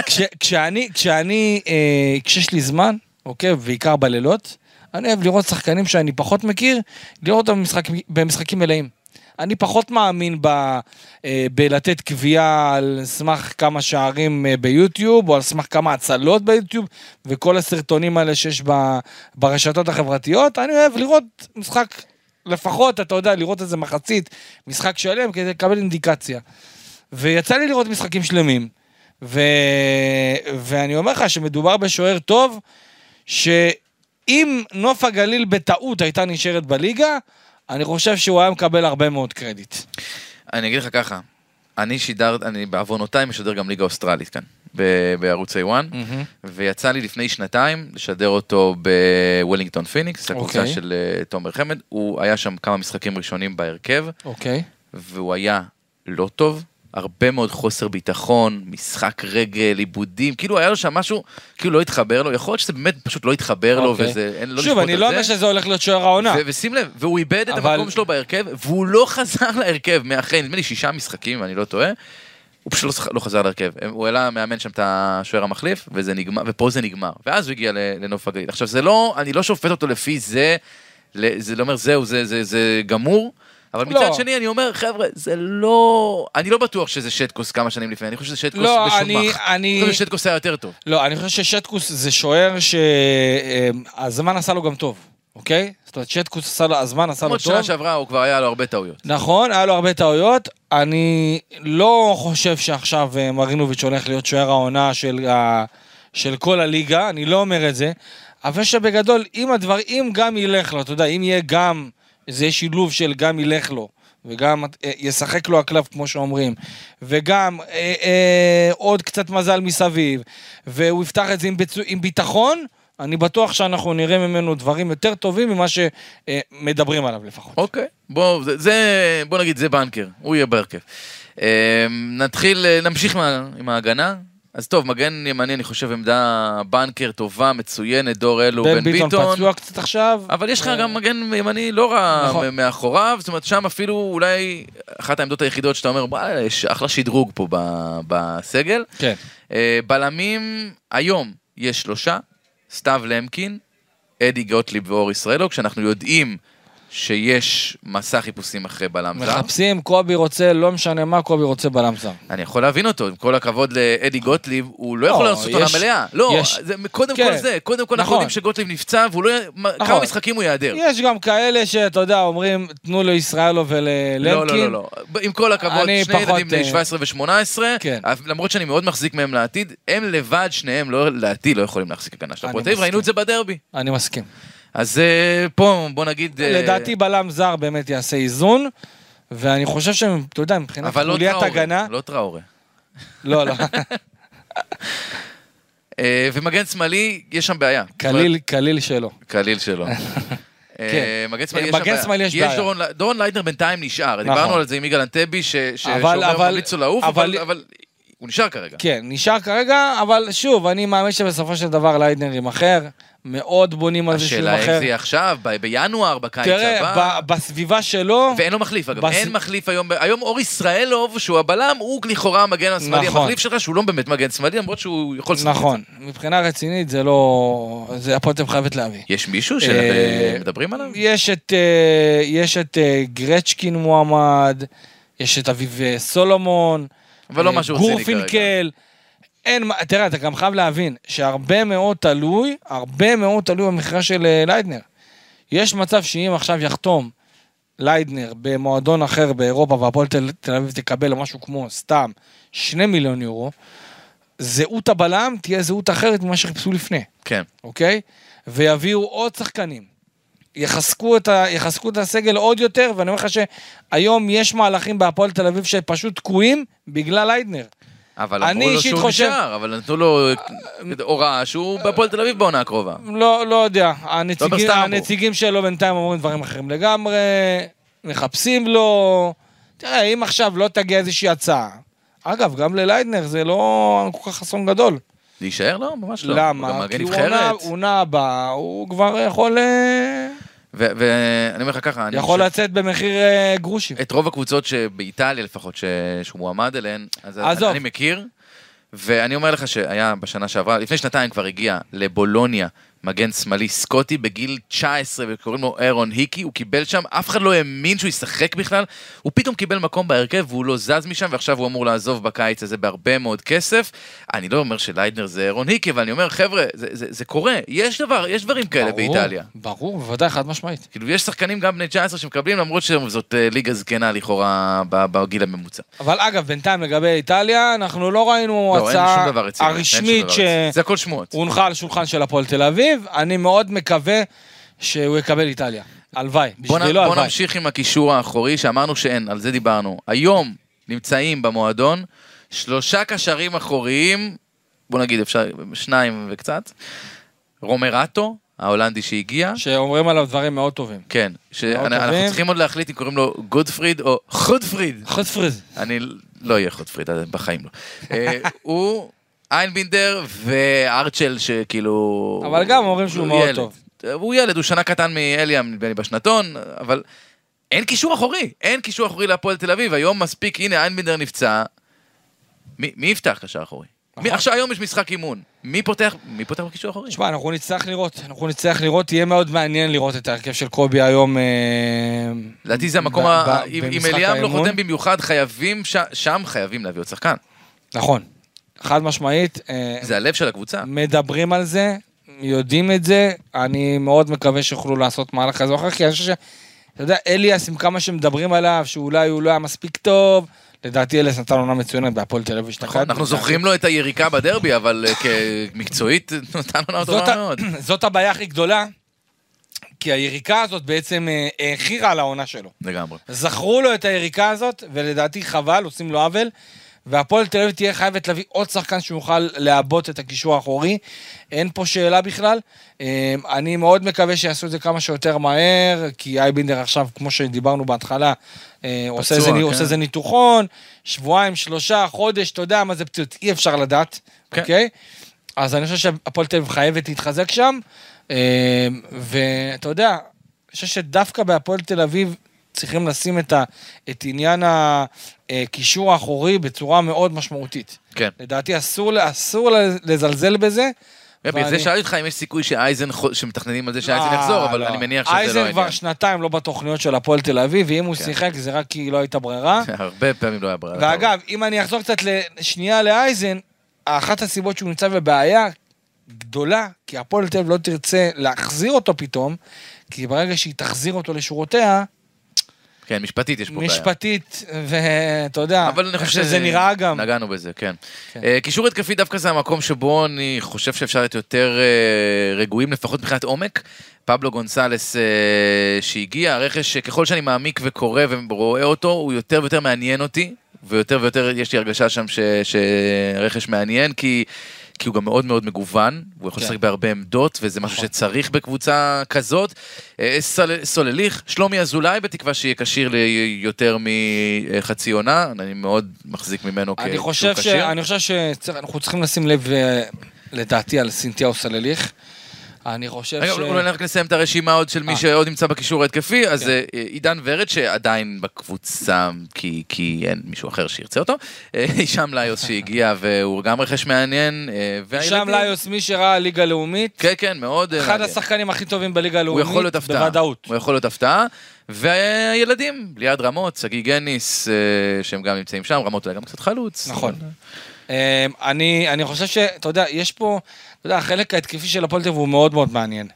כש, כשאני, כשאני, אה, כשיש לי זמן, אוקיי, בעיקר בלילות, אני אוהב לראות שחקנים שאני פחות מכיר, לראות אותם במשחק, במשחקים מלאים. אני פחות מאמין ב, אה, בלתת קביעה על סמך כמה שערים אה, ביוטיוב, או על סמך כמה הצלות ביוטיוב, וכל הסרטונים האלה שיש ב, ברשתות החברתיות. אני אוהב לראות משחק, לפחות, אתה יודע, לראות איזה מחצית, משחק שלם, כדי לקבל אינדיקציה. ויצא לי לראות משחקים שלמים, ו... ואני אומר לך שמדובר בשוער טוב, שאם נוף הגליל בטעות הייתה נשארת בליגה, אני חושב שהוא היה מקבל הרבה מאוד קרדיט. אני אגיד לך ככה, אני שידר, אני בעוונותיי משדר גם ליגה אוסטרלית כאן. ב- בערוץ A1, מהמם. ויצא לי לפני שנתיים לשדר אותו בוולינגטון פיניקס, הקבוצה אוקיי. של אה, תומר חמד. הוא היה שם כמה משחקים ראשונים בהרכב, אוקיי. והוא היה לא טוב. הרבה מאוד חוסר ביטחון, משחק רגל, עיבודים, כאילו היה לו שם משהו, כאילו לא התחבר לו, יכול להיות שזה באמת פשוט לא התחבר לו, אוקיי. וזה, אין, לא שוב, לשפוט אני על לא זה. אומר שזה הולך להיות שוער העונה. ושים לב, והוא איבד את אבל- המקום שלו בהרכב, והוא לא חזר להרכב מאחרי, נדמה לי שישה משחקים, אם אני לא טועה. הוא פשוט לא, לא חזר להרכב. הוא העלה מאמן שם את השוער המחליף, וזה נגמר, ופה זה נגמר. ואז הוא הגיע לנוף הגליל. עכשיו, זה לא, אני לא שופט אותו לפי זה, זה לא אומר זהו, זה, זה, זה גמור. אבל לא. מצד שני, אני אומר, חבר'ה, זה לא... אני לא בטוח שזה שטקוס כמה שנים לפני, אני חושב שזה שטקוס לא, משומח. אני- אני- חושב ששטקוס היה יותר טוב. לא, אני חושב ששטקוס זה שוער שהזמן עשה לו גם טוב, אוקיי? זאת אומרת, שטקוס עשה לו, הזמן עשה לו טוב. שנה שעברה הוא כבר היה לו הרבה טעויות. נכון, היה לו הרבה טעויות. אני לא חושב שעכשיו אה, מרינוביץ' הולך להיות שוער העונה של, ה... של כל הליגה, אני לא אומר את זה. אבל שבגדול, אם הדבר, אם גם ילך לו, אתה יודע, אם יהיה גם, זה שילוב של גם ילך לו, וגם אה, ישחק לו הקלף, כמו שאומרים, וגם אה, אה, עוד קצת מזל מסביב, והוא יפתח את זה עם, ביצוע, עם ביטחון, אני בטוח שאנחנו נראה ממנו דברים יותר טובים ממה שמדברים עליו לפחות. אוקיי, בוא, זה, זה, בוא נגיד, זה בנקר, הוא יהיה בהרכב. אה, נתחיל, אה, נמשיך עם ההגנה. אז טוב, מגן ימני, אני חושב, עמדה בנקר טובה, מצוינת, דור אלו, בן ביטון פצוע קצת עכשיו. אבל יש לך אה, גם מגן ימני לא רע נכון. מאחוריו, זאת אומרת, שם אפילו אולי אחת העמדות היחידות שאתה אומר, וואלה, יש אחלה שדרוג פה ב- בסגל. כן. אה, בלמים, היום יש שלושה, סתיו למקין, אדי גוטליב ואור ישראלו, כשאנחנו יודעים שיש מסע חיפושים אחרי בלם זר. מחפשים, קובי רוצה, לא משנה מה, קובי רוצה בלם זר. אני יכול להבין אותו, עם כל הכבוד לאדי גוטליב, הוא לא יכול לא, לעשות עונה מלאה. לא, יש- זה, קודם כן, כל זה, קודם כל אנחנו נכון. יודעים שגוטליב נפצע, והוא לא... נכון. כמה משחקים הוא ייעדר. יש גם כאלה שאתה יודע, אומרים, תנו לישראלו וללמקין. לא, לא, לא, לא. עם כל הכבוד, שני ילדים בני אה, 17 ו-18, כן. למרות שאני מאוד מחזיק מהם לעתיד, הם לבד, שניהם, לא, לעתיד, לא יכולים להחזיק הגנה של הפועל. ראינו את זה בדרבי. אני מסכים. אז אה, פה, בוא נגיד... אה, לדעתי בלם זר באמת יעשה איזון, ואני חושב שאתה יודע, מבחינת אבל לא חוליית הגנה... לא טראורי. לא, לא. אה, ומגן שמאלי, יש שם בעיה. קליל, קליל שלו. קליל שלו. כן. מגן שמאלי יש מגן. שמאלי יש בעיה. דורון- דורון ליידנר בינתיים נשאר, נכון. דיברנו על זה עם יגאל אנטבי, אבל- שאומר אבל- ממליץ לו לעוף, אבל- אבל אבל הוא נשאר כרגע. כן, נשאר כרגע, אבל שוב, אני מאמין שבסופו של דבר ליידנר יימכר. מאוד בונים על זה שהוא השאלה איך. זה יהיה עכשיו, ב- בינואר, בקיץ תראה, הבא. ב- בסביבה שלו... ואין לו מחליף אגב, בס- אין מחליף היום, היום אור ישראלוב שהוא הבלם, הוא לכאורה המגן השמאלי נכון. המחליף שלך, שהוא לא באמת מגן שמאלי, למרות שהוא יכול. נכון, מבחינה רצינית זה לא... זה הפועל אביב חייבת להביא. יש מישהו אה, שמדברים עליו? יש את, אה, יש את אה, גרצ'קין מועמד, יש את אביב אה, סולומון, אבל לא אה, משהו רציני כרגע. גורפינקל. אין, תראה, אתה גם חייב להבין שהרבה מאוד תלוי, הרבה מאוד תלוי במכירה של אה, ליידנר. יש מצב שאם עכשיו יחתום ליידנר במועדון אחר באירופה והפועל תל, תל אביב תקבל משהו כמו סתם שני מיליון יורו, זהות הבלם תהיה זהות אחרת ממה שחיפשו לפני. כן. אוקיי? ויביאו עוד שחקנים. יחזקו את, ה, יחזקו את הסגל עוד יותר, ואני אומר לך שהיום יש מהלכים בהפועל תל אביב שפשוט תקועים בגלל ליידנר. אבל אני אמרו לו שהוא חושב- נשאר, אבל נתנו לו הוראה שהוא בהפועל תל אביב בעונה הקרובה. לא, לא יודע, הנציגים, סתם אמרו. הנציגים שלו בינתיים אומרים דברים אחרים לגמרי, מחפשים לו. תראה, אם עכשיו לא תגיע איזושהי הצעה, אגב, גם לליידנר זה לא כל כך אסון גדול. להישאר? לא, ממש לא. הוא גם למה? מגן כי הוא עונה- נבחרת. הבאה, הוא כבר יכול, אה, ואני אומר לך ככה, אני יכול לצאת במחיר אה, גרושים. את רוב הקבוצות שבאיטליה לפחות. שהוא מועמד אליהן, אז. אני מכיר, ואני אומר לך שהיה בשנה שעברה, לפני שנתיים כבר הגיע לבולוניה מגן שמאלי סקוטי בגיל 19 וקוראים לו אירון היקי, הוא קיבל שם, אף אחד לא האמין שהוא ישחק בכלל, הוא פתאום קיבל מקום בהרכב והוא לא זז משם ועכשיו הוא אמור לעזוב בקיץ הזה בהרבה מאוד כסף. אני לא אומר שליידנר זה אירון היקי, אבל אני אומר חבר'ה, זה, זה, זה קורה, יש דבר, יש דברים כאלה ברור, באיטליה. ברור, בוודאי, חד משמעית. כאילו יש שחקנים גם בני 19 שמקבלים למרות שזאת אה, ליגה זקנה לכאורה בגיל הממוצע. אבל אגב, בינתיים לגבי איטליה, אנחנו לא ראינו לא, הצעה הרשמית. שהונחה על שולחן של הפועל תל אביב. אני מאוד מקווה שהוא יקבל איטליה. הלוואי, בוא, בשבילו בוא הלוואי. נמשיך עם הקישור האחורי שאמרנו שאין, על זה דיברנו. היום נמצאים במועדון שלושה קשרים אחוריים בוא נגיד אפשר, שניים וקצת. רומרטו, ההולנדי שהגיע. שאומרים עליו דברים מאוד טובים. כן, שאנחנו. צריכים עוד להחליט אם קוראים לו גודפריד או חודפריד. חוטפריז. אני לא אהיה חודפריד, בחיים לא. אה, הוא איינבינדר וארצ'ל שכאילו... אבל גם אומרים שהוא הוא מאוד ילד. טוב. הוא ילד, הוא שנה קטן מאליאם, נדמה לי, בשנתון, אבל אין קישור אחורי, אין קישור אחורי להפועל תל אביב, היום מספיק, הנה איינבינדר נפצע, מי, מי יפתח קשר אחורי? מי, נכון. עכשיו היום יש משחק אימון, מי פותח, מי פותח בקישור אחורי? תשמע, אנחנו נצטרך לראות, אנחנו נצטרך לראות, יהיה מאוד מעניין לראות את ההרכב של קובי היום. אה, לדעתי זה המקום, ב- ה- ב- אם אליאם לא. חותם במיוחד, חייבים, ש- שם חייבים להביא עוד שחקן. נכון, חד משמעית. אה, זה הלב של הקבוצה. מדברים על זה, יודעים את זה, אני מאוד מקווה שיוכלו לעשות מהלך כזה או אחר, כי אני חושב ש... אתה יודע, אליאס, עם כמה שמדברים עליו, שאולי הוא לא היה מספיק טוב, לדעתי אליאס נתן עונה מצוינת בהפועל תל אביב. נכון, אנחנו זוכרים לו את היריקה בדרבי, אבל אה, כמקצועית נתן עונה טובה. מאוד. זאת הבעיה הכי גדולה, כי היריקה הזאת בעצם אה, האחירה על העונה שלו. לגמרי. זכרו לו את היריקה הזאת, ולדעתי חבל, עושים לו עוול. והפועל תל אביב תהיה חייבת להביא עוד שחקן שיוכל לעבות את הקישור האחורי. אין פה שאלה בכלל. אה, אני מאוד מקווה שיעשו את זה כמה שיותר מהר, כי אייבינדר עכשיו, כמו שדיברנו בהתחלה, אה, עושה איזה, כן. עושה איזה ניתוחון, שבועיים, שלושה, חודש, אתה יודע מה זה פציעות, אי אפשר לדעת, כן. אוקיי? אז אני חושב שהפועל תל אביב חייבת להתחזק שם, אה, ואתה יודע, אני חושב שדווקא בהפועל תל אביב צריכים לשים את, ה, את עניין הקישור האחורי בצורה מאוד משמעותית. כן. לדעתי אסור, אסור לזלזל בזה. בגלל זה שאלתי אותך אם יש סיכוי שאייזן, שמתכננים על זה שאייזן אה, יחזור, אבל לא. אני מניח שזה לא אייזן כבר העניין. שנתיים לא בתוכניות של הפועל תל אביב, ואם הוא כן. שיחק זה רק כי לא הייתה ברירה. הרבה פעמים לא היה ברירה. ואגב, אם אני אחזור קצת לשנייה לאייזן, אחת הסיבות שהוא נמצא בבעיה גדולה, כי הפועל תל אביב לא תרצה להחזיר אותו פתאום, כי ברגע שהיא תחזיר אותו לשורותיה, כן, משפטית יש פה בעיה. משפטית, ואתה יודע, אבל אני חושב שזה נראה גם. נגענו בזה, כן. כן. אה, קישור התקפי דווקא זה המקום שבו אני חושב שאפשר להיות יותר אה, רגועים, לפחות מבחינת עומק. פבלו גונסלס אה, שהגיע, הרכש שככל שאני מעמיק וקורא ורואה אותו, הוא יותר ויותר מעניין אותי, ויותר ויותר יש לי הרגשה שם ש- שרכש מעניין, כי... כי הוא גם מאוד מאוד מגוון, הוא יכול כן. לשחק בהרבה עמדות, וזה משהו נכון. שצריך בקבוצה כזאת. אה, סול- סולליך, שלומי אזולאי, בתקווה שיהיה כשיר ליותר מחצי עונה, אני מאוד מחזיק ממנו כשהוא. כשיר. אני חושב שאנחנו צריכים לשים לב, אה, לדעתי, על סינתיהו סלליך. אני חושב ש... אולי רק נסיים את הרשימה עוד של מי אה. שעוד נמצא בקישור ההתקפי, אז כן. אה, עידן ורד שעדיין בקבוצה, כי, אין מישהו אחר שירצה אותו, אה, הישאם ליוס שהגיע והוא גם רכש מעניין, והילדים- ליוס, מי שראה ליגה לאומית, כן, כן, מאוד אחד. השחקנים הכי טובים בליגה הוא הלאומית, בוודאות. הוא יכול להיות הפתעה, והילדים, ליעד רמות, שגיא גניס, שהם גם נמצאים שם, רמות אולי גם קצת חלוץ. נכון. אני חושב שאתה יודע, יש פה, אתה יודע, החלק ההתקפי של הפועל תל אביב הוא מאוד מאוד מעניין.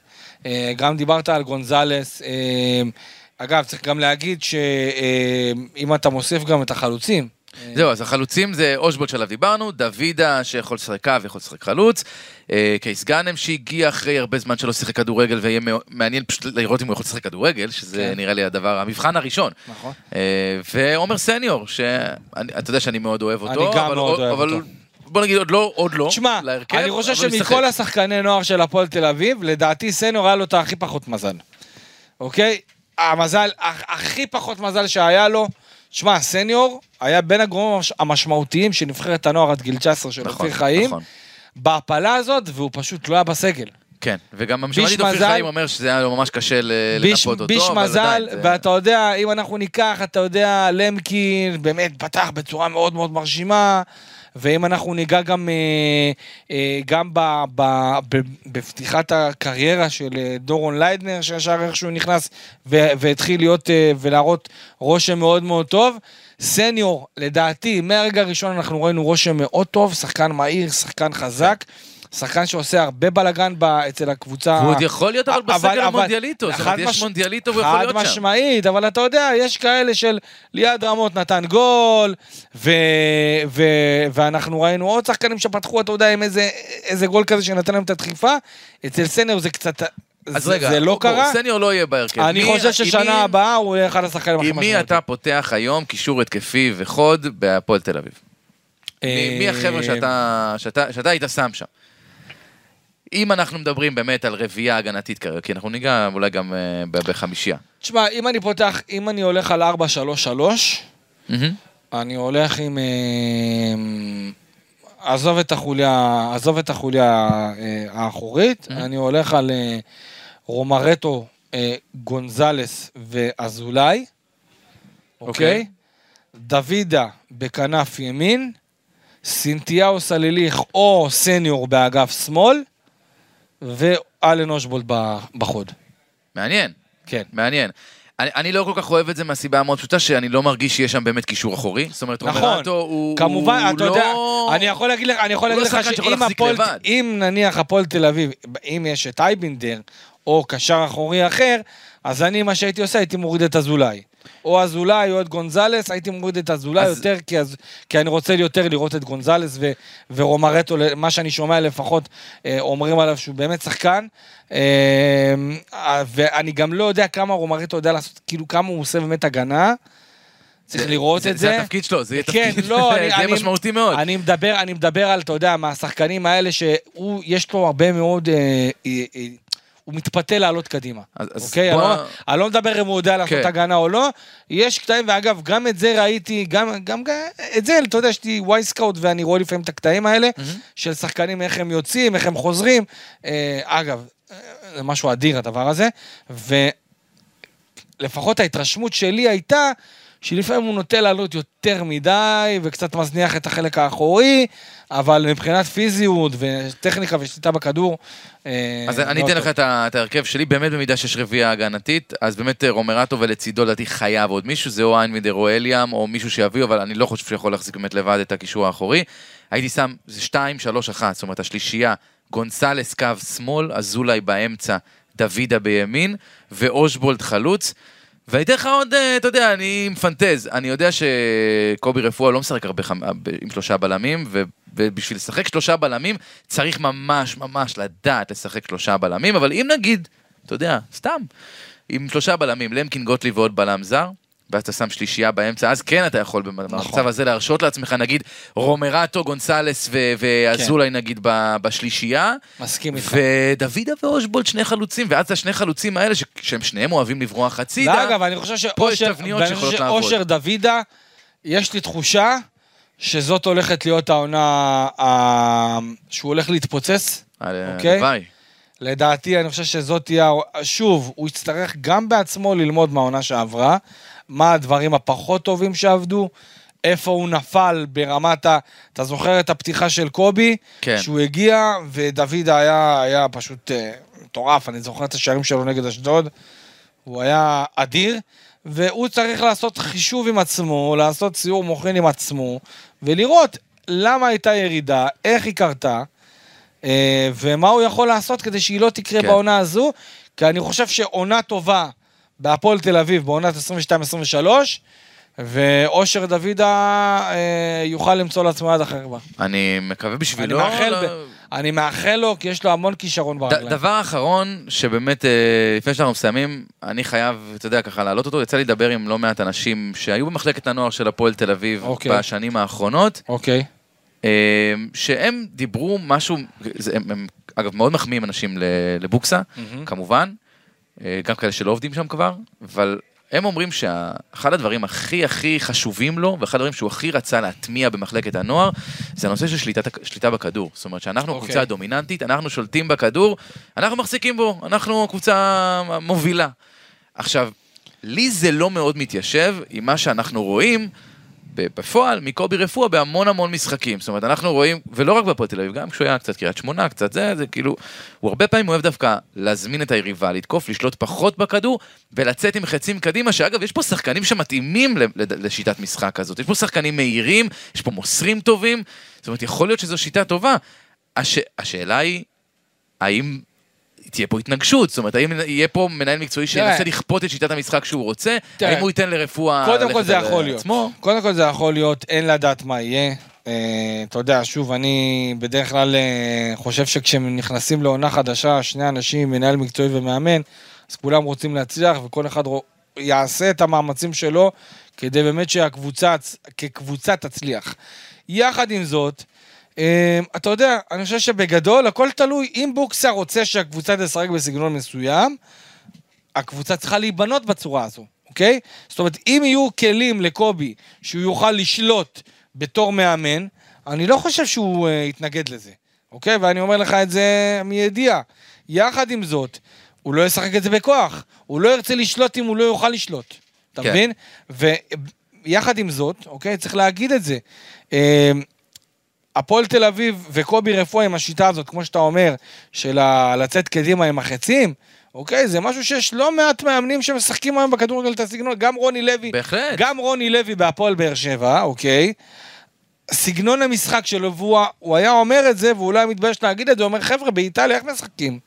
אה, גם דיברת על גונזלס, אמ, אגב, צריך גם להגיד שאם אתה מוסיף גם את החלוצים, זהו, אז החלוצים זה אושבולט שעליו דיברנו, דוידה שיכול לשחק קו ויכול לשחק חלוץ, אה, קייס גאנם שהגיע אחרי הרבה זמן שלא שיחק כדורגל ויהיה מעניין פשוט לראות אם הוא יכול לשחק כדורגל, שזה כן. נראה לי הדבר, המבחן הראשון. נכון. אה, ועומר סניור, שאתה יודע שאני מאוד אוהב אותו, אני גם אבל- מאוד אוהב אבל אותו. בוא נגיד עוד לא, עוד לא, תשמע, להרכב, אני חושב. שמכל השחקני נוער של הפועל תל אביב, לדעתי סניור היה לו את הכי פחות מזל. אוקיי? המזל, הכ- הכי פחות מזל שהיה לו, שמע, סניור היה בין הגורמים המש- המשמעותיים של נבחרת הנוער עד גיל 19 של נכון, אופיר חיים, נכון. בהפלה הזאת, והוא פשוט לא היה בסגל. כן, וגם שמעתי את אופיר חיים אומר שזה היה לו ממש קשה ל- ביש, לנפות אותו, ביש מזל, ואתה יודע, אם אנחנו ניקח, אתה יודע, למקין באמת פתח בצורה מאוד מאוד מרשימה, ואם אנחנו ניגע גם, אה, אה, גם ב, ב, ב, בפתיחת הקריירה של אה, דורון ליידנר, שישר איכשהו נכנס והתחיל להיות ולהראות רושם מאוד מאוד טוב. סניור, לדעתי, מהרגע הראשון אנחנו ראינו רושם מאוד טוב, שחקן מהיר, שחקן חזק. שחקן שעושה הרבה בלאגן אצל הקבוצה. והוא עוד יכול להיות אבל בסגל אבל- המונדיאליטו, זאת אומרת, חד יש מש- מונדיאליטו והוא יכול להיות חד שם. משמעית, אבל אתה יודע, יש כאלה של ליעד רמות נתן גול, ו, ו, ואנחנו ראינו עוד שחקנים שפתחו, אתה יודע, עם איזה, איזה גול כזה שנתן להם את הדחיפה. אצל סנר זה קצת, אז זה, רגע, זה לא קרה. סניור לא יהיה בהרכב. אני מי- חושב ששנה מי- הבאה הוא יהיה אחד השחקנים הכי עם מי משמעותיים. אתה פותח היום קישור התקפי וחוד בהפועל תל אביב? מי- מי החבר'ה שאתה, שאתה, שאתה היית שם שם? אם אנחנו מדברים באמת על רביעייה הגנתית כרגע, כי אנחנו ניגע אולי גם אה, בחמישייה. תשמע, אם אני פותח, אם אני הולך על 4-3-3, מהמם. אני הולך עם... אה, עזוב את החוליה, עזוב את החוליה אה, האחורית, Mhm. אני הולך על אה, רומרטו, אה, גונזלס ואזולאי, אוקיי? דוידה בכנף ימין, סינתיהו סליליך או סניור באגף שמאל, ואלן אושבולד ב- בחוד. מעניין, כן. מעניין. אני, אני לא כל כך אוהב את זה מהסיבה המאוד פשוטה שאני לא מרגיש שיש שם באמת קישור אחורי. זאת אומרת, נכון. רומרטו הוא, כמובן, הוא אתה לא... יודע, אני יכול להגיד לך, אני יכול להגיד לא לך שאם הפועל. אם נניח הפועל תל אביב, אם יש את אייבינדר, או קשר אחורי אחר, אז אני, מה שהייתי עושה, הייתי מוריד את אזולאי. או אזולאי או את גונזלס, הייתי מוריד את אזולאי אז- יותר, כי, אז, כי אני רוצה יותר לראות את גונזלס ו, ורומרטו, מה שאני שומע לפחות, אה, אומרים עליו שהוא באמת שחקן. אה, ואני גם לא יודע כמה רומרטו יודע לעשות, כאילו כמה הוא עושה באמת הגנה. צריך לראות את זה. זה התפקיד שלו, זה יהיה כן, תפקיד, לא, זה אני- יהיה אני- משמעותי מאוד. אני מדבר, אני מדבר על, אתה יודע, מהשחקנים האלה שהוא, יש לו הרבה מאוד, אה, אה, אה, הוא מתפתה לעלות קדימה. אז- אוקיי? בוא- אני לא- אני לא מדבר אם הוא יודע לעשות כן. הגנה או לא. יש קטעים, ואגב, גם את זה ראיתי, גם, גם את זה, אתה יודע, יש לי וואי סקאוט ואני רואה לפעמים את הקטעים האלה, של שחקנים, איך הם יוצאים, איך הם חוזרים. אה, אגב, זה משהו אדיר הדבר הזה, ולפחות ההתרשמות שלי הייתה, שלפעמים הוא נוטה לעלות יותר מדי, וקצת מזניח את החלק האחורי, אבל מבחינת פיזיות וטכניקה ושליטה בכדור... אה, אז אני אתן. לך את ההרכב שלי, באמת במידה שיש רביעייה הגנתית, אז באמת אה, רומרטו ולצידו לדעתי חייב עוד מישהו, זה או איינבידר או אליאם, או מישהו שיביאו, אבל אני לא חושב שיכול להחזיק באמת לבד את הקישור האחורי. הייתי שם, זה 2, 3, 1, זאת אומרת השלישייה, גונסלס קו שמאל, אזולאי באמצע, דוידה בימין, ואושבולד חלוץ. ואני אתן לך עוד, אה, אתה יודע, אני מפנטז, אני יודע שקובי רפואה לא משחק הרבה חמ... עם שלושה בלמים, ו... ובשביל לשחק שלושה בלמים צריך ממש ממש לדעת לשחק שלושה בלמים, אבל אם נגיד, אתה יודע, סתם, עם שלושה בלמים, למקין גוטליב ועוד בלם זר, ואז אתה שם שלישייה באמצע, אז כן אתה יכול במצב נכון. הזה להרשות לעצמך, נגיד, רומרטו, גונסלס ו- ואזולאי נגיד ב- בשלישייה, מסכים איתך. ודוידה ואושבולד שני חלוצים, ואז השני חלוצים האלה, ש- שהם שניהם אוהבים לברוח הצידה, לא, אגב, אני חושב פה יש שאושר, ואני חושב. שאושר דוידה, יש לי תחושה שזאת הולכת להיות העונה, ה- שהוא הולך להתפוצץ. אה, אוקיי. הלוואי. לדעתי, אני חושב שזאת תהיה, שוב, הוא יצטרך גם בעצמו ללמוד מהעונה שעברה, מה הדברים הפחות טובים שעבדו, איפה הוא נפל ברמת ה... אתה זוכר את הפתיחה של קובי? כן. שהוא הגיע, ודוד היה, היה פשוט אה, מטורף, אני זוכר את השערים שלו נגד אשדוד. הוא היה אדיר, והוא צריך לעשות חישוב עם עצמו, לעשות סיור מוחין עם עצמו, ולראות למה הייתה ירידה, איך היא קרתה, אה, ומה הוא יכול לעשות כדי שהיא לא תקרה כן. בעונה הזו, כי אני חושב שעונה טובה בהפועל תל אביב, בעונת 22-23, ואושר דוידה אה, יוכל למצוא לעצמו יד אחר בה. אני מקווה אני בשבילו. מאחל, לא- ב- אני מאחל לו, כי יש לו המון כישרון ברגליים. דבר אחרון, שבאמת, אה, לפני שאנחנו מסיימים, אני חייב, אתה יודע, ככה להעלות אותו, יצא לי לדבר עם לא מעט אנשים שהיו במחלקת הנוער של הפועל תל אביב אוקיי. בשנים האחרונות, אוקיי. אה, שהם דיברו משהו, זה- הם, הם אגב מאוד מחמיאים אנשים ל- לבוקסה, מהמם. כמובן, גם כאלה שלא עובדים שם כבר, אבל הם אומרים שאחד הדברים הכי הכי חשובים לו, ואחד הדברים שהוא הכי רצה להטמיע במחלקת הנוער, זה הנושא של שליטת, שליטה בכדור. זאת אומרת שאנחנו אוקיי. קבוצה דומיננטית, אנחנו שולטים בכדור, אנחנו מחזיקים בו, אנחנו קבוצה מובילה. עכשיו, לי זה לא מאוד מתיישב עם מה שאנחנו רואים בפועל מקובי רפואה בהמון המון משחקים. זאת אומרת, אנחנו רואים, ולא רק בהפועל תל אביב, גם כשהוא היה קצת קריית שמונה, קצת זה, זה כאילו, הוא הרבה פעמים אוהב דווקא להזמין את היריבה, לתקוף, לשלוט פחות בכדור, ולצאת עם חצים קדימה, שאגב, יש פה שחקנים שמתאימים לשיטת משחק הזאת. יש פה שחקנים מהירים, יש פה מוסרים טובים, זאת אומרת, יכול להיות שזו שיטה טובה. הש... השאלה היא, האם תהיה פה התנגשות, זאת אומרת, האם יהיה פה מנהל מקצועי שינסה. לכפות את שיטת המשחק שהוא רוצה. האם הוא ייתן לרפואה... קודם כל ללכת זה על יכול להיות. עצמו? קודם כל זה יכול להיות, אין לדעת מה יהיה. אה, אתה יודע, שוב, אני בדרך כלל אה, חושב שכשנכנסים לעונה חדשה, שני אנשים, מנהל מקצועי ומאמן, אז כולם רוצים להצליח וכל אחד יעשה את המאמצים שלו כדי באמת שהקבוצה, כקבוצה תצליח. יחד עם זאת, אה, אתה יודע, אני חושב שבגדול הכל תלוי, אם בוקסה רוצה שהקבוצה תשחק בסגנון מסוים, הקבוצה צריכה להיבנות בצורה הזו, אוקיי? זאת אומרת, אם יהיו כלים לקובי שהוא יוכל לשלוט בתור מאמן, אני לא חושב שהוא uh, יתנגד לזה, אוקיי? ואני אומר לך את זה מידיעה. יחד עם זאת, הוא לא ישחק את זה בכוח, הוא לא ירצה לשלוט אם הוא לא יוכל לשלוט, אתה כן. מבין? ויחד עם זאת, אוקיי, צריך להגיד את זה. אה, הפועל תל אביב וקובי רפואה עם השיטה הזאת, כמו שאתה אומר, של ה- לצאת קדימה עם החצים, אוקיי, זה משהו שיש לא מעט מאמנים שמשחקים היום בכדורגל את הסגנון, גם רוני לוי, בהחלט. גם רוני לוי בהפועל באר שבע, אוקיי, סגנון המשחק שלו, והוא הוא היה אומר את זה, היה מתבייש להגיד את זה, הוא אומר, חבר'ה, באיטליה איך משחקים?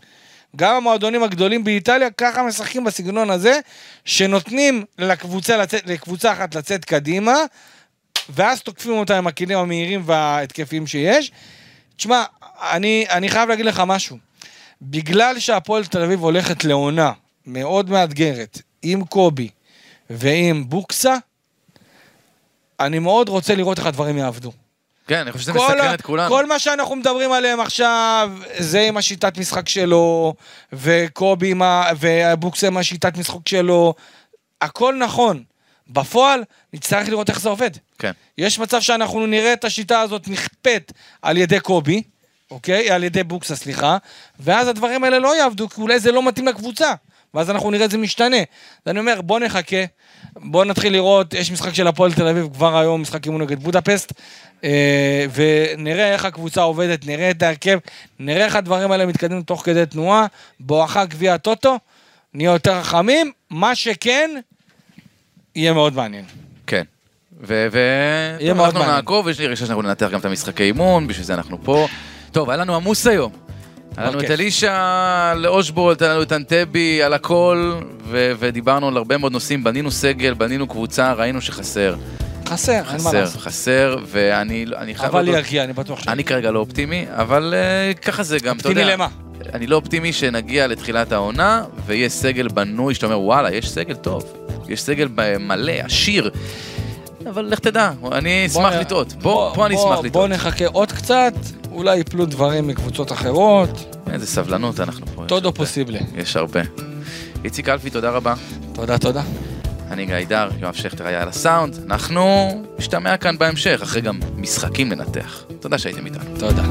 גם המועדונים הגדולים באיטליה ככה משחקים בסגנון הזה, שנותנים לקבוצה, לצאת, לקבוצה אחת לצאת קדימה, ואז תוקפים אותה עם הכלים המהירים וההתקפיים שיש. תשמע, אני, אני חייב להגיד לך משהו. בגלל שהפועל תל אביב הולכת לעונה מאוד מאתגרת, עם קובי ועם בוקסה, אני מאוד רוצה לראות איך הדברים יעבדו. כן, אני חושב שזה מסקרן ה- את כולנו. כל מה שאנחנו מדברים עליהם עכשיו, זה עם השיטת משחק שלו, וקובי עם ה... ובוקסה עם השיטת משחק שלו, הכל נכון. בפועל, נצטרך לראות איך זה עובד. כן. יש מצב שאנחנו נראה את השיטה הזאת נכפית על ידי קובי, אוקיי? על ידי בוקסה, סליחה, ואז הדברים האלה לא יעבדו, כי אולי זה לא מתאים לקבוצה. ואז אנחנו נראה את זה משתנה. אז אני אומר, בוא נחכה, בוא נתחיל לראות, יש משחק של הפועל תל אביב כבר היום, משחק אימון נגד בודפסט, אה, ונראה איך הקבוצה עובדת, נראה את ההרכב, נראה איך הדברים האלה מתקדמים תוך כדי תנועה, בואכה גביע הטוטו, נהיה יותר חכמים, מה שכן, יהיה מאוד מעניין. כן. ו... ו... יהיה מאוד אנחנו מעניין. נעקוב, יש לי רגע שאנחנו ננתח גם את המשחקי אימון, בשביל זה אנחנו פה. טוב, היה לנו עמוס היום. היה לנו את. אלישע לאושבולט, היה לנו את אנטבי על הכל, ו- ודיברנו על הרבה מאוד נושאים, בנינו סגל, בנינו קבוצה, ראינו שחסר. חסר, אין מה לעשות. חסר, ואני אני חייב... אבל ירגיע, אני בטוח ש... אני כרגע לא אופטימי, אבל uh, ככה זה גם, אתה יודע. אופטימי למה? אני לא אופטימי שנגיע לתחילת העונה, ויהיה סגל בנוי, שאתה אומר, וואלה, יש סגל טוב. יש סגל מלא, עשיר. אבל לך תדע, אני בוא אשמח לטעות. פה, פה אני אשמח בוא לטעות. נחכה עוד קצת, אולי יפלו דברים מקבוצות אחרות. איזה סבלנות אנחנו פה. הרבה. פוסיבלה. יש הרבה. איציק אלפי, תודה רבה. תודה, תודה. אני גיא דר, יואב שכטר היה על הסאונד. אנחנו נשתמע כאן בהמשך, אחרי גם משחקים לנתח. תודה שהייתם איתנו. תודה.